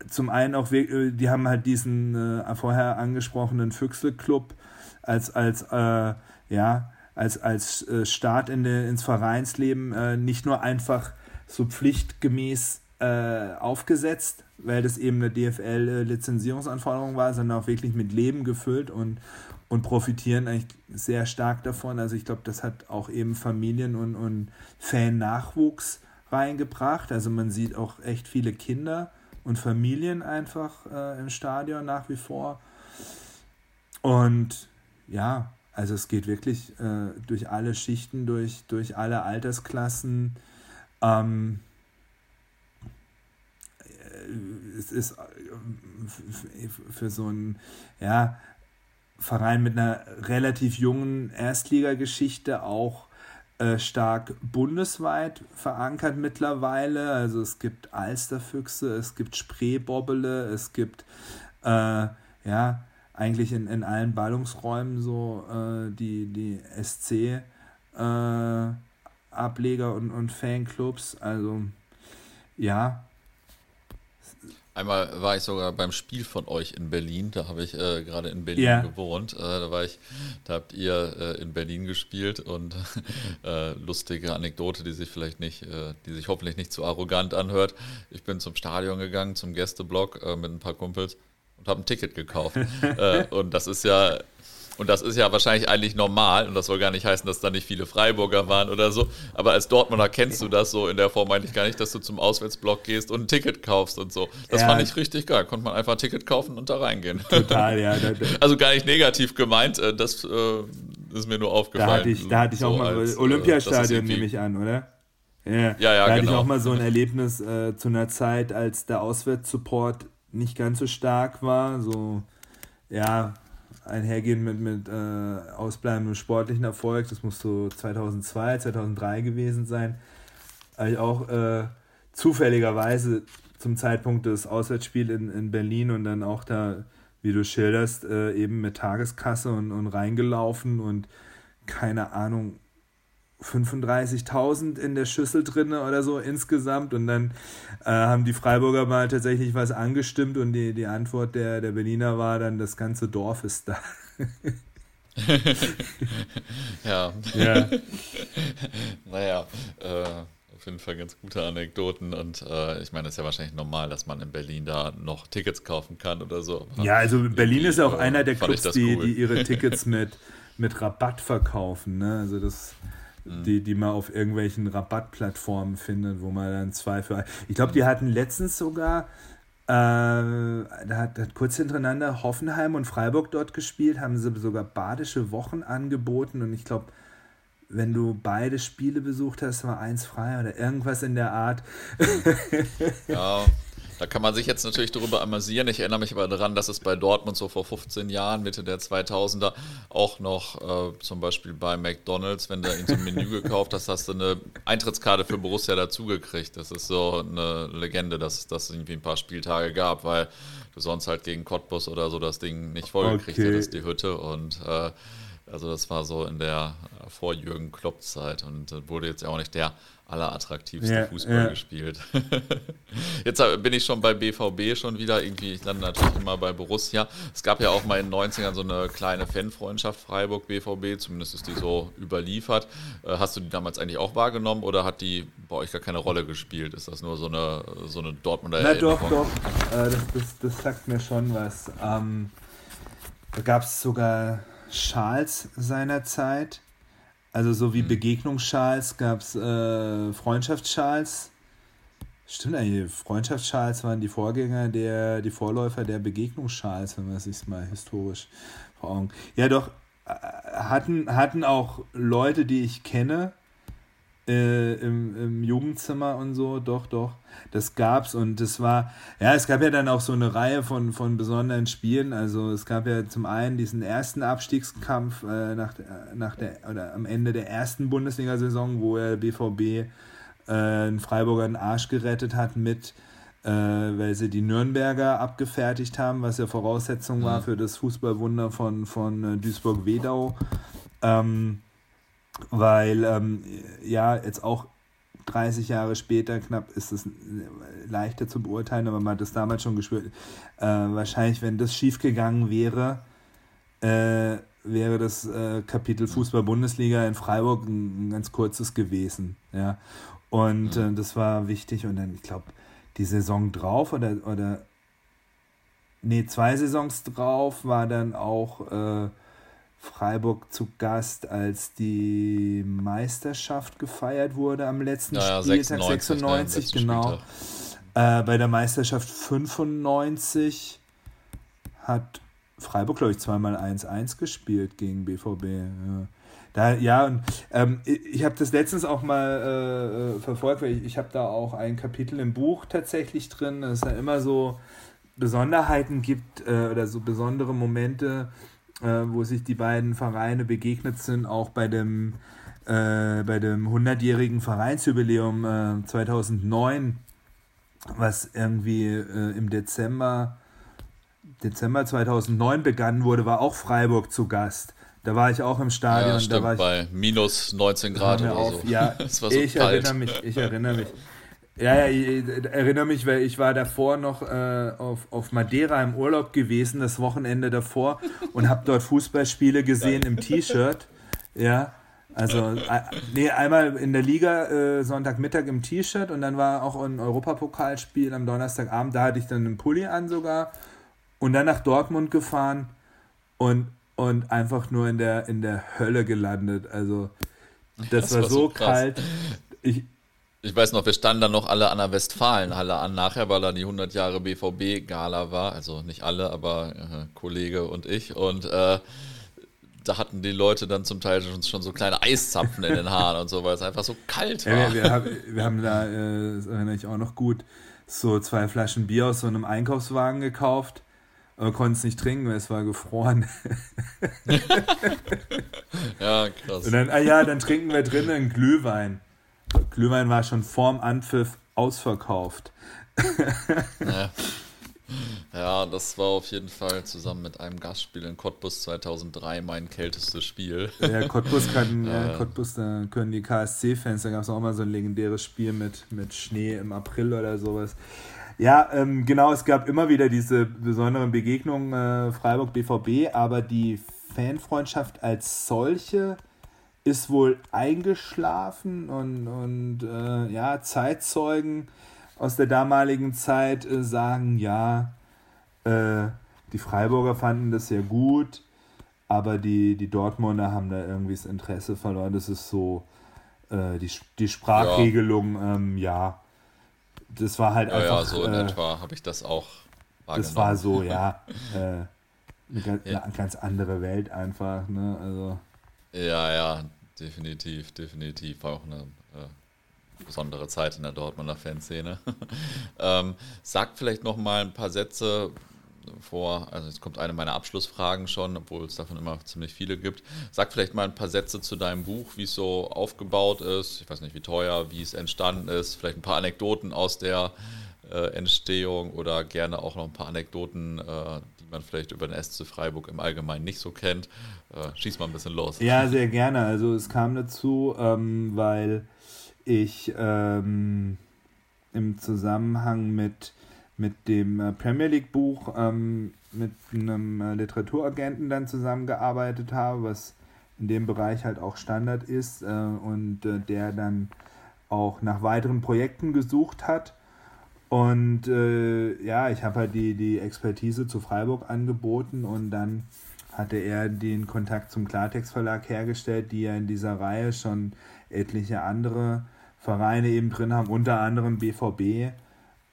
zum einen auch, äh, die haben halt diesen äh, vorher angesprochenen Füchselclub als, als äh, ja, als, als äh, Start in de, ins Vereinsleben äh, nicht nur einfach so pflichtgemäß äh, aufgesetzt, weil das eben eine DFL-Lizenzierungsanforderung war, sondern auch wirklich mit Leben gefüllt und, und profitieren eigentlich sehr stark davon. Also ich glaube, das hat auch eben Familien und, und Fan-Nachwuchs reingebracht. Also man sieht auch echt viele Kinder und Familien einfach äh, im Stadion nach wie vor. Und ja, also es geht wirklich äh, durch alle Schichten, durch, durch alle Altersklassen. Ähm, äh, es ist äh, für so einen ja, Verein mit einer relativ jungen Erstligageschichte auch äh, stark bundesweit verankert mittlerweile. Also es gibt Alsterfüchse, es gibt Spreebobbele, es gibt äh, ja eigentlich in, in allen Ballungsräumen so äh, die, die SC äh, Ableger und, und Fanclubs. Also ja, Einmal war ich sogar beim Spiel von euch in Berlin. Da habe ich äh, gerade in Berlin yeah. gewohnt. Äh, da war ich, da habt ihr äh, in Berlin gespielt und (laughs) äh, lustige Anekdote, die sich vielleicht nicht, äh, die sich hoffentlich nicht zu arrogant anhört. Ich bin zum Stadion gegangen, zum Gästeblock äh, mit ein paar Kumpels und habe ein Ticket gekauft. (laughs) und das ist ja und das ist ja wahrscheinlich eigentlich normal und das soll gar nicht heißen, dass da nicht viele Freiburger waren oder so. Aber als Dortmunder kennst du das so in der Form eigentlich gar nicht, dass du zum Auswärtsblock gehst und ein Ticket kaufst und so. Das ja. fand ich richtig geil. Konnte man einfach ein Ticket kaufen und da reingehen. Total, ja. (laughs) also gar nicht negativ gemeint, äh, das äh, ist mir nur aufgefallen. Da hatte ich, da hatte ich so auch mal als, äh, Olympiastadion, nehme ich an, oder? Ja, ja, ja da hatte genau. ich auch mal so ein Erlebnis äh, zu einer Zeit, als der Auswärtssupport nicht ganz so stark war. So, ja, einhergehen mit, mit äh, ausbleibendem sportlichen Erfolg. Das muss so 2002, 2003 gewesen sein. Habe ich auch äh, zufälligerweise zum Zeitpunkt des Auswärtsspiels in, in Berlin und dann auch da, wie du schilderst, äh, eben mit Tageskasse und, und reingelaufen und keine Ahnung, 35.000 in der Schüssel drin oder so insgesamt. Und dann äh, haben die Freiburger mal tatsächlich was angestimmt und die, die Antwort der, der Berliner war dann, das ganze Dorf ist da. (laughs) ja. ja. (laughs) naja, äh, auf jeden Fall ganz gute Anekdoten und äh, ich meine, es ist ja wahrscheinlich normal, dass man in Berlin da noch Tickets kaufen kann oder so. Ja, also Berlin ist ja auch einer der Clubs, die, cool. die ihre (laughs) Tickets mit, mit Rabatt verkaufen. Ne? Also das Mhm. die, die man auf irgendwelchen Rabattplattformen findet, wo man dann zwei für. Ich glaube, die hatten letztens sogar, äh, da hat, hat kurz hintereinander Hoffenheim und Freiburg dort gespielt, haben sie sogar badische Wochen angeboten und ich glaube, wenn du beide Spiele besucht hast, war eins frei oder irgendwas in der Art. Ja, (laughs) da kann man sich jetzt natürlich darüber amüsieren. Ich erinnere mich aber daran, dass es bei Dortmund so vor 15 Jahren, Mitte der 2000er, auch noch äh, zum Beispiel bei McDonalds, wenn du in so ein Menü gekauft hast, hast du eine Eintrittskarte für Borussia dazugekriegt. Das ist so eine Legende, dass es das irgendwie ein paar Spieltage gab, weil du sonst halt gegen Cottbus oder so das Ding nicht vollgekriegt okay. hättest, die Hütte. Und äh, also das war so in der vor Jürgen Klopp-Zeit und äh, wurde jetzt auch nicht der allerattraktivste ja, Fußball ja. gespielt. (laughs) Jetzt bin ich schon bei BVB schon wieder, irgendwie, ich lande natürlich immer bei Borussia. Es gab ja auch mal in den 90ern so eine kleine Fanfreundschaft Freiburg-BVB, zumindest ist die so überliefert. Äh, hast du die damals eigentlich auch wahrgenommen oder hat die bei euch gar keine Rolle gespielt? Ist das nur so eine, so eine Dortmunder Na doch, doch, äh, das, das, das, sagt mir schon was. Ähm, da gab es sogar Schals seinerzeit also so wie mhm. Begegnungsschals gab es äh, Freundschaftsschals. Stimmt eigentlich, Freundschaftsschals waren die Vorgänger der, die Vorläufer der Begegnungsschals, wenn man sich mal historisch vor Augen. Ja, doch, äh, hatten, hatten auch Leute, die ich kenne, äh, im, im Jugendzimmer und so, doch, doch, das gab's und das war, ja, es gab ja dann auch so eine Reihe von, von besonderen Spielen, also es gab ja zum einen diesen ersten Abstiegskampf äh, nach, nach der, oder am Ende der ersten Bundesliga-Saison, wo der BVB äh, in Freiburger den Arsch gerettet hat mit, äh, weil sie die Nürnberger abgefertigt haben, was ja Voraussetzung mhm. war für das Fußballwunder von, von äh, Duisburg-Wedau. Ähm, weil ähm, ja, jetzt auch 30 Jahre später knapp ist es leichter zu beurteilen, aber man hat das damals schon gespürt. Äh, wahrscheinlich, wenn das schiefgegangen wäre, äh, wäre das äh, Kapitel Fußball-Bundesliga in Freiburg ein, ein, ganz kurzes gewesen. Ja. Und äh, das war wichtig. Und dann, ich glaube, die Saison drauf oder, oder nee, zwei Saisons drauf war dann auch äh, Freiburg zu Gast, als die Meisterschaft gefeiert wurde am letzten naja, Spieltag 96, 96 genau. Äh, bei der Meisterschaft 95 hat Freiburg, glaube ich, zweimal 1-1 gespielt gegen BVB. Ja. Da, ja, und ähm, ich habe das letztens auch mal äh, äh, verfolgt, weil ich, ich habe da auch ein Kapitel im Buch tatsächlich drin, dass es da immer so Besonderheiten gibt äh, oder so besondere Momente, äh, wo sich die beiden Vereine begegnet sind, auch bei dem, äh, bei dem 100-jährigen Vereinsjubiläum 2009, äh, was irgendwie im Dezember, Dezember 2009 begangen wurde, war auch Freiburg zu Gast. Da war ich auch im Stadion. Ja, stimmt, da war ich, bei minus 19 Grad oder auf. so. Ja, (laughs) ich kalt. erinnere mich, ich erinnere mich. Ja, ja, ich erinnere mich, weil ich war davor noch äh, auf, auf Madeira im Urlaub gewesen, das Wochenende davor, und habe dort Fußballspiele gesehen im T-Shirt. Ja, also äh, nee, einmal in der Liga äh, Sonntagmittag im T-Shirt und dann war auch ein Europapokalspiel am Donnerstagabend, da hatte ich dann einen Pulli an sogar und dann nach Dortmund gefahren und und einfach nur in der, in der Hölle gelandet. Also, das, das war, war, so, so kalt. Ich, ich weiß noch, wir standen dann noch alle an der Westfalenhalle an nachher, weil da die 100 Jahre BVB-Gala war. Also nicht alle, aber äh, Kollege und ich. Und äh, da hatten die Leute dann zum Teil schon, schon, so kleine Eiszapfen in den Haaren und so, weil es einfach so kalt war. Ja, wir, wir, haben, wir haben da, äh, das erinnere ich auch noch gut, so zwei Flaschen Bier aus so einem Einkaufswagen gekauft aber konnte es nicht trinken, weil es war gefroren. (laughs) ja, krass. Und dann, ah ja, dann trinken wir drinnen einen Glühwein. Glühwein war schon vorm Anpfiff ausverkauft. ja. ja, das war auf jeden Fall zusammen mit einem Gastspiel in Cottbus 2003 mein kältestes Spiel. Ja, Cottbus, kann, (laughs) ja, Cottbus da können die KSC-Fans, da gab es auch mal so ein legendäres Spiel mit, mit Schnee im April oder sowas. Ja, ähm, genau, es gab immer wieder diese besonderen Begegnungen äh, Freiburg-BVB, aber die Fanfreundschaft als solche ist wohl eingeschlafen und, und äh, ja, Zeitzeugen aus der damaligen Zeit äh, sagen, ja, äh, die Freiburger fanden das sehr gut, aber die, die Dortmunder haben da irgendwie das Interesse verloren. Das ist so äh, die, die Sprachregelung, ja. Ähm, ja das war halt ja, einfach. Ja, so in äh, etwa habe ich das auch wahrgenommen. Das war so, (laughs) ja. äh, eine, ganz, ja. eine ganz andere Welt einfach, ne? Also. Ja, ja, definitiv, definitiv. War auch eine äh, besondere Zeit in der Dortmunder Fanszene. (laughs) ähm, sag vielleicht noch mal ein paar Sätze vor, also jetzt kommt eine meiner Abschlussfragen schon, obwohl es davon immer ziemlich viele gibt. Sag vielleicht mal ein paar Sätze zu deinem Buch, wie es so aufgebaut ist. Ich weiß nicht, wie teuer, wie es entstanden ist. Vielleicht ein paar Anekdoten aus der äh, Entstehung oder gerne auch noch ein paar Anekdoten, äh, die man vielleicht über den SC Freiburg im Allgemeinen nicht so kennt. Äh, schieß mal ein bisschen los. Ja, sehr gerne. Also es kam dazu, ähm, weil ich ähm, im Zusammenhang mit mit dem äh, Premier League Buch ähm, mit einem äh, Literaturagenten dann zusammengearbeitet habe, was in dem Bereich halt auch Standard ist äh, und der dann auch nach weiteren Projekten gesucht hat. Und äh, ja, ich habe halt die, die Expertise zu Freiburg angeboten und dann hatte er den Kontakt zum Klartext Verlag hergestellt, die ja in dieser Reihe schon etliche andere Vereine eben drin haben, unter anderem BVB.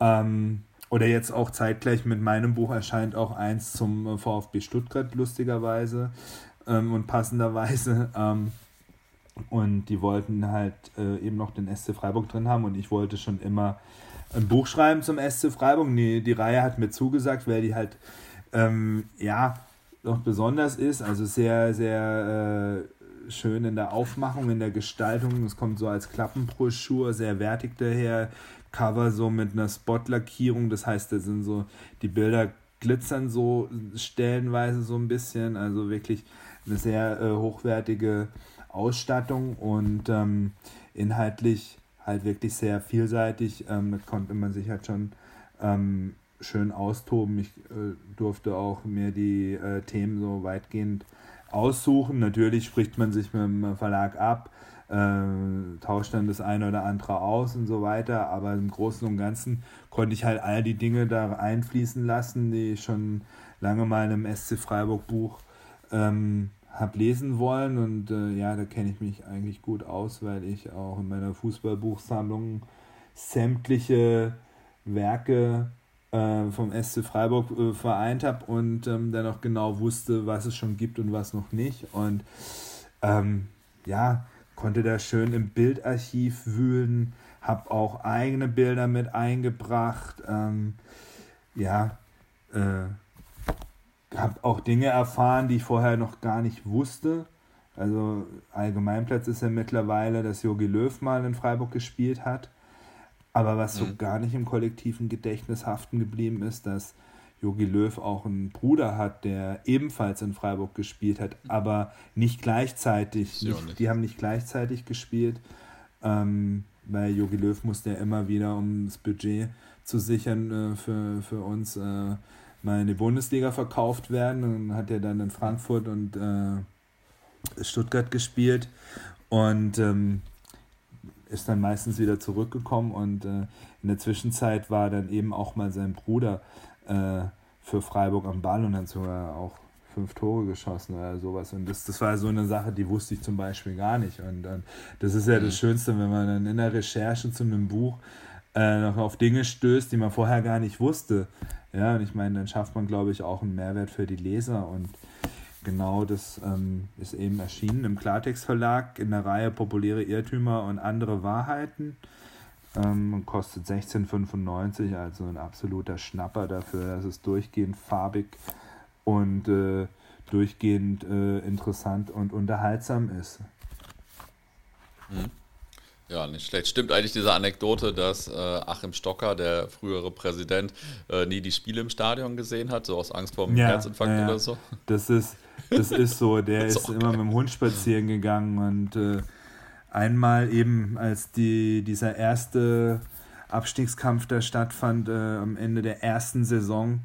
Ähm, oder jetzt auch zeitgleich mit meinem Buch erscheint auch eins zum äh, VfB Stuttgart, lustigerweise ähm, und passenderweise. (laughs) Ähm, und die wollten halt äh, eben noch den SC Freiburg drin haben und ich wollte schon immer ein Buch schreiben zum SC Freiburg. Die, die Reihe hat mir zugesagt, weil die halt, ähm, ja, noch besonders ist. Also sehr, sehr äh, schön in der Aufmachung, in der Gestaltung. Es kommt so als Klappenbroschur, sehr wertig daher. Cover so mit einer Spotlackierung. Das heißt, da sind so, die Bilder glitzern so stellenweise so ein bisschen. Also wirklich eine sehr äh, hochwertige Ausstattung und ähm, inhaltlich halt wirklich sehr vielseitig. Ähm, da konnte man sich halt schon ähm, schön austoben. Ich äh, durfte auch mir die äh, Themen so weitgehend aussuchen. Natürlich spricht man sich mit dem Verlag ab äh, tauscht dann das eine oder andere aus und so weiter. Aber im Großen und Ganzen konnte ich halt all die Dinge da einfließen lassen, die ich schon lange mal im SC Freiburg Buch ähm, habe lesen wollen. Und äh, ja, da kenne ich mich eigentlich gut aus, weil ich auch in meiner Fußballbuchsammlung sämtliche Werke äh, vom SC Freiburg äh, vereint habe und ähm, dann auch genau wusste, was es schon gibt und was noch nicht. Und ähm, ja, konnte da schön im Bildarchiv wühlen, habe auch eigene Bilder mit eingebracht. Ähm, ja, äh, habe auch Dinge erfahren, die ich vorher noch gar nicht wusste. Also Allgemeinplatz ist ja mittlerweile, dass Jogi Löw mal in Freiburg gespielt hat. Aber was so mhm. gar nicht im kollektiven Gedächtnis haften geblieben ist, dass Jogi Löw auch einen Bruder hat, der ebenfalls in Freiburg gespielt hat, aber nicht gleichzeitig. Nicht, nicht. Die haben nicht gleichzeitig gespielt, ähm, weil Jogi Löw musste ja immer wieder, um das Budget zu sichern, äh, für, für uns äh, mal in die Bundesliga verkauft werden. Und hat er dann in Frankfurt und äh, Stuttgart gespielt. Und ähm, ist dann meistens wieder zurückgekommen und äh, in der Zwischenzeit war dann eben auch mal sein Bruder äh, für Freiburg am Ball und dann sogar auch fünf Tore geschossen oder sowas. Und das, das war so eine Sache, die wusste ich zum Beispiel gar nicht. Und, und das ist ja das mhm. Schönste, wenn man dann in der Recherche zu einem Buch äh, noch auf Dinge stößt, die man vorher gar nicht wusste. Ja, und ich meine, dann schafft man, glaube ich, auch einen Mehrwert für die Leser und Genau, das ähm, ist eben erschienen im Klartext Verlag in der Reihe Populäre Irrtümer und andere Wahrheiten. Ähm, kostet 16,95, also ein absoluter Schnapper dafür, dass es durchgehend farbig und äh, durchgehend äh, interessant und unterhaltsam ist. Mhm. Ja, nicht schlecht. Stimmt eigentlich diese Anekdote, dass äh, Achim Stocker, der frühere Präsident, äh, nie die Spiele im Stadion gesehen hat, so aus Angst vor einem ja, Herzinfarkt ja, oder so? Das ist, das ist so. Der (laughs) ist, ist immer mit dem Hund spazieren gegangen und äh, einmal eben, als die, dieser erste Abstiegskampf da stattfand, äh, am Ende der ersten Saison,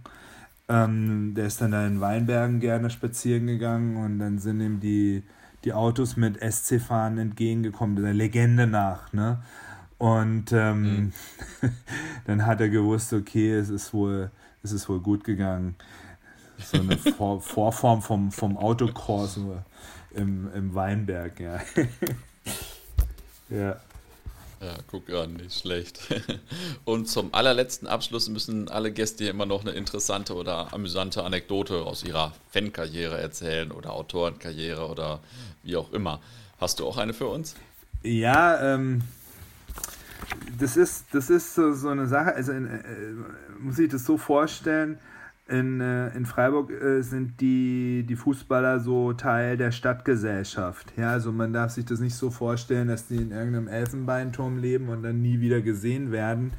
ähm, der ist dann da in Weinbergen gerne spazieren gegangen und dann sind ihm die, die Autos mit SC-Fahnen entgegengekommen, der Legende nach, ne? Und ähm, mhm. (laughs) dann hat er gewusst, okay, es ist wohl, es ist wohl gut gegangen so eine (laughs) Vor Vorform vom, vom Autokurs im, im Weinberg, ja. (laughs) ja. Ja, guck an, nicht schlecht. (laughs) Und zum allerletzten Abschluss müssen alle Gäste hier immer noch eine interessante oder amüsante Anekdote aus ihrer Fankarriere erzählen oder Autorenkarriere oder wie auch immer. Hast du auch eine für uns? Ja, ähm, das ist, das ist so, so eine Sache, also äh, muss ich das so vorstellen, in, äh, in Freiburg äh, sind die, die Fußballer so Teil der Stadtgesellschaft. Ja, also man darf sich das nicht so vorstellen, dass die in irgendeinem Elfenbeinturm leben und dann nie wieder gesehen werden,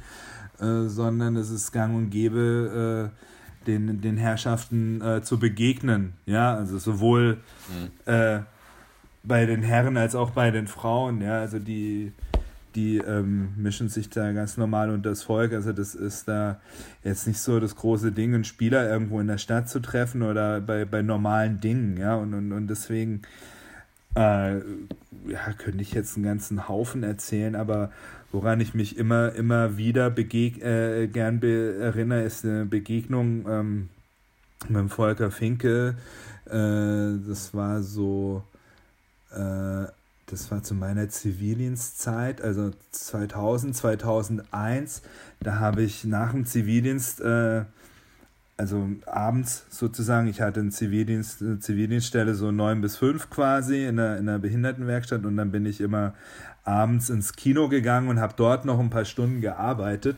äh, sondern es ist gang und gäbe, äh, den, den Herrschaften äh, zu begegnen. Ja, also sowohl mhm. Äh, bei den Herren als auch bei den Frauen. Ja, also die die ähm, mischen sich da ganz normal unter das Volk. Also das ist da jetzt nicht so das große Ding, einen Spieler irgendwo in der Stadt zu treffen oder bei, bei normalen Dingen, ja. Und, und, und deswegen äh, ja, könnte ich jetzt einen ganzen Haufen erzählen, aber woran ich mich immer, immer wieder begeg äh, gern be erinnere, ist eine Begegnung ähm, mit Volker Finke. Äh, das war so äh, das war zu meiner Zivildienstzeit, also 2000, 2001. Da habe ich nach dem Zivildienst, äh, also abends sozusagen, ich hatte einen Zivildienst, eine Zivildienststelle so neun bis fünf quasi in einer, in einer Behindertenwerkstatt und dann bin ich immer abends ins Kino gegangen und habe dort noch ein paar Stunden gearbeitet.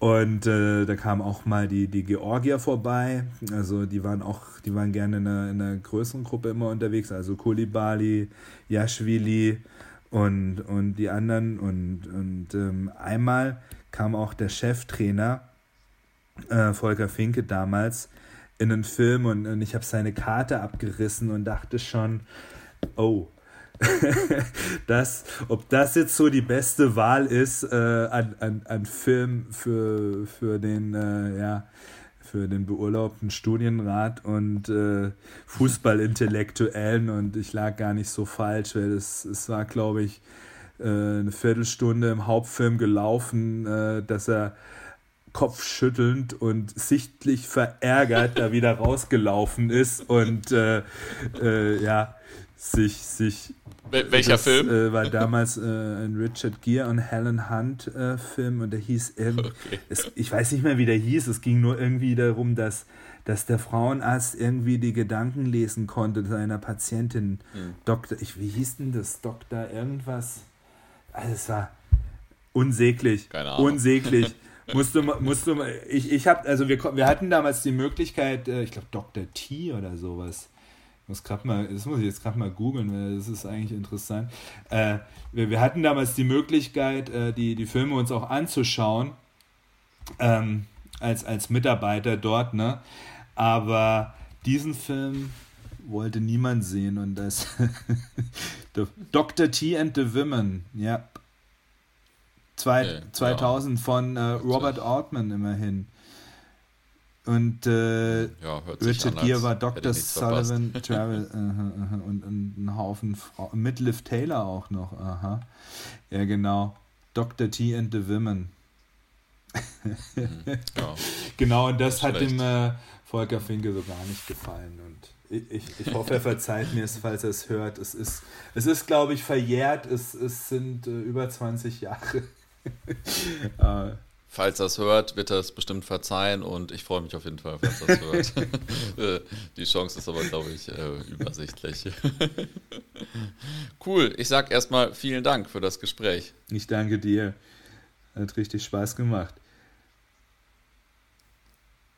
Und äh, da kam auch mal die, die Georgier vorbei. Also die waren auch, die waren gerne in einer, in einer größeren Gruppe immer unterwegs. Also Kulibali, Yashvili und, und die anderen. Und, und ähm, einmal kam auch der Cheftrainer, äh, Volker Finke damals, in einen Film und, und ich habe seine Karte abgerissen und dachte schon, oh, (laughs) das, ob das jetzt so die beste Wahl ist äh, an, an, an Film für, für den, äh, ja, für den beurlaubten Studienrat und äh, Fußballintellektuellen und ich lag gar nicht so falsch, weil es, es war, glaube ich, äh, eine Viertelstunde im Hauptfilm gelaufen, äh, dass er kopfschüttelnd und sichtlich verärgert da wieder rausgelaufen ist und äh, ja, sich, sich welcher das, Film? Äh, war damals äh, ein Richard Gere und Helen Hunt äh, Film und der hieß irgendwie, okay. es, ich weiß nicht mehr, wie der hieß, es ging nur irgendwie darum, dass, dass der Frauenarzt irgendwie die Gedanken lesen konnte seiner Patientin. Hm. Doktor, ich, wie hieß denn das? Doktor irgendwas? Also es war unsäglich. Keine Ahnung. Unsäglich. (laughs) musst du, musst du, ich, ich hab, also wir, wir hatten damals die Möglichkeit, äh, ich glaube Dr. T oder sowas muss grad mal, das muss ich jetzt gerade mal googeln, weil das ist eigentlich interessant. Äh, wir, wir, hatten damals die Möglichkeit, äh, die, die Filme uns auch anzuschauen, ähm, als, als Mitarbeiter dort, ne? Aber diesen Film wollte niemand sehen und das (laughs) Dr. T and the Women, ja. Zwei, okay, 2000 ja. von äh, Robert Altman immerhin. Und äh, ja, Richard Gere war Dr. Sullivan, (laughs) Travel uh, uh, uh, und, und ein Haufen. Mit Liv Taylor auch noch. Aha. Ja, genau. Dr. T and the Women. Mhm. ja. (laughs) Genau, und das hat dem äh, Volker Finke so gar nicht gefallen. Und ich, ich, ich hoffe, er verzeiht mir es, falls er es hört. Es ist, es ist glaube ich, verjährt. Es, es sind äh, über 20 Jahre. (laughs) äh, Falls er es hört, wird er es bestimmt verzeihen und ich freue mich auf jeden Fall, falls er es hört. (laughs) Die Chance ist aber, glaube ich, äh, übersichtlich. (laughs) cool, ich sage erstmal vielen Dank für das Gespräch. Ich danke dir. Hat richtig Spaß gemacht.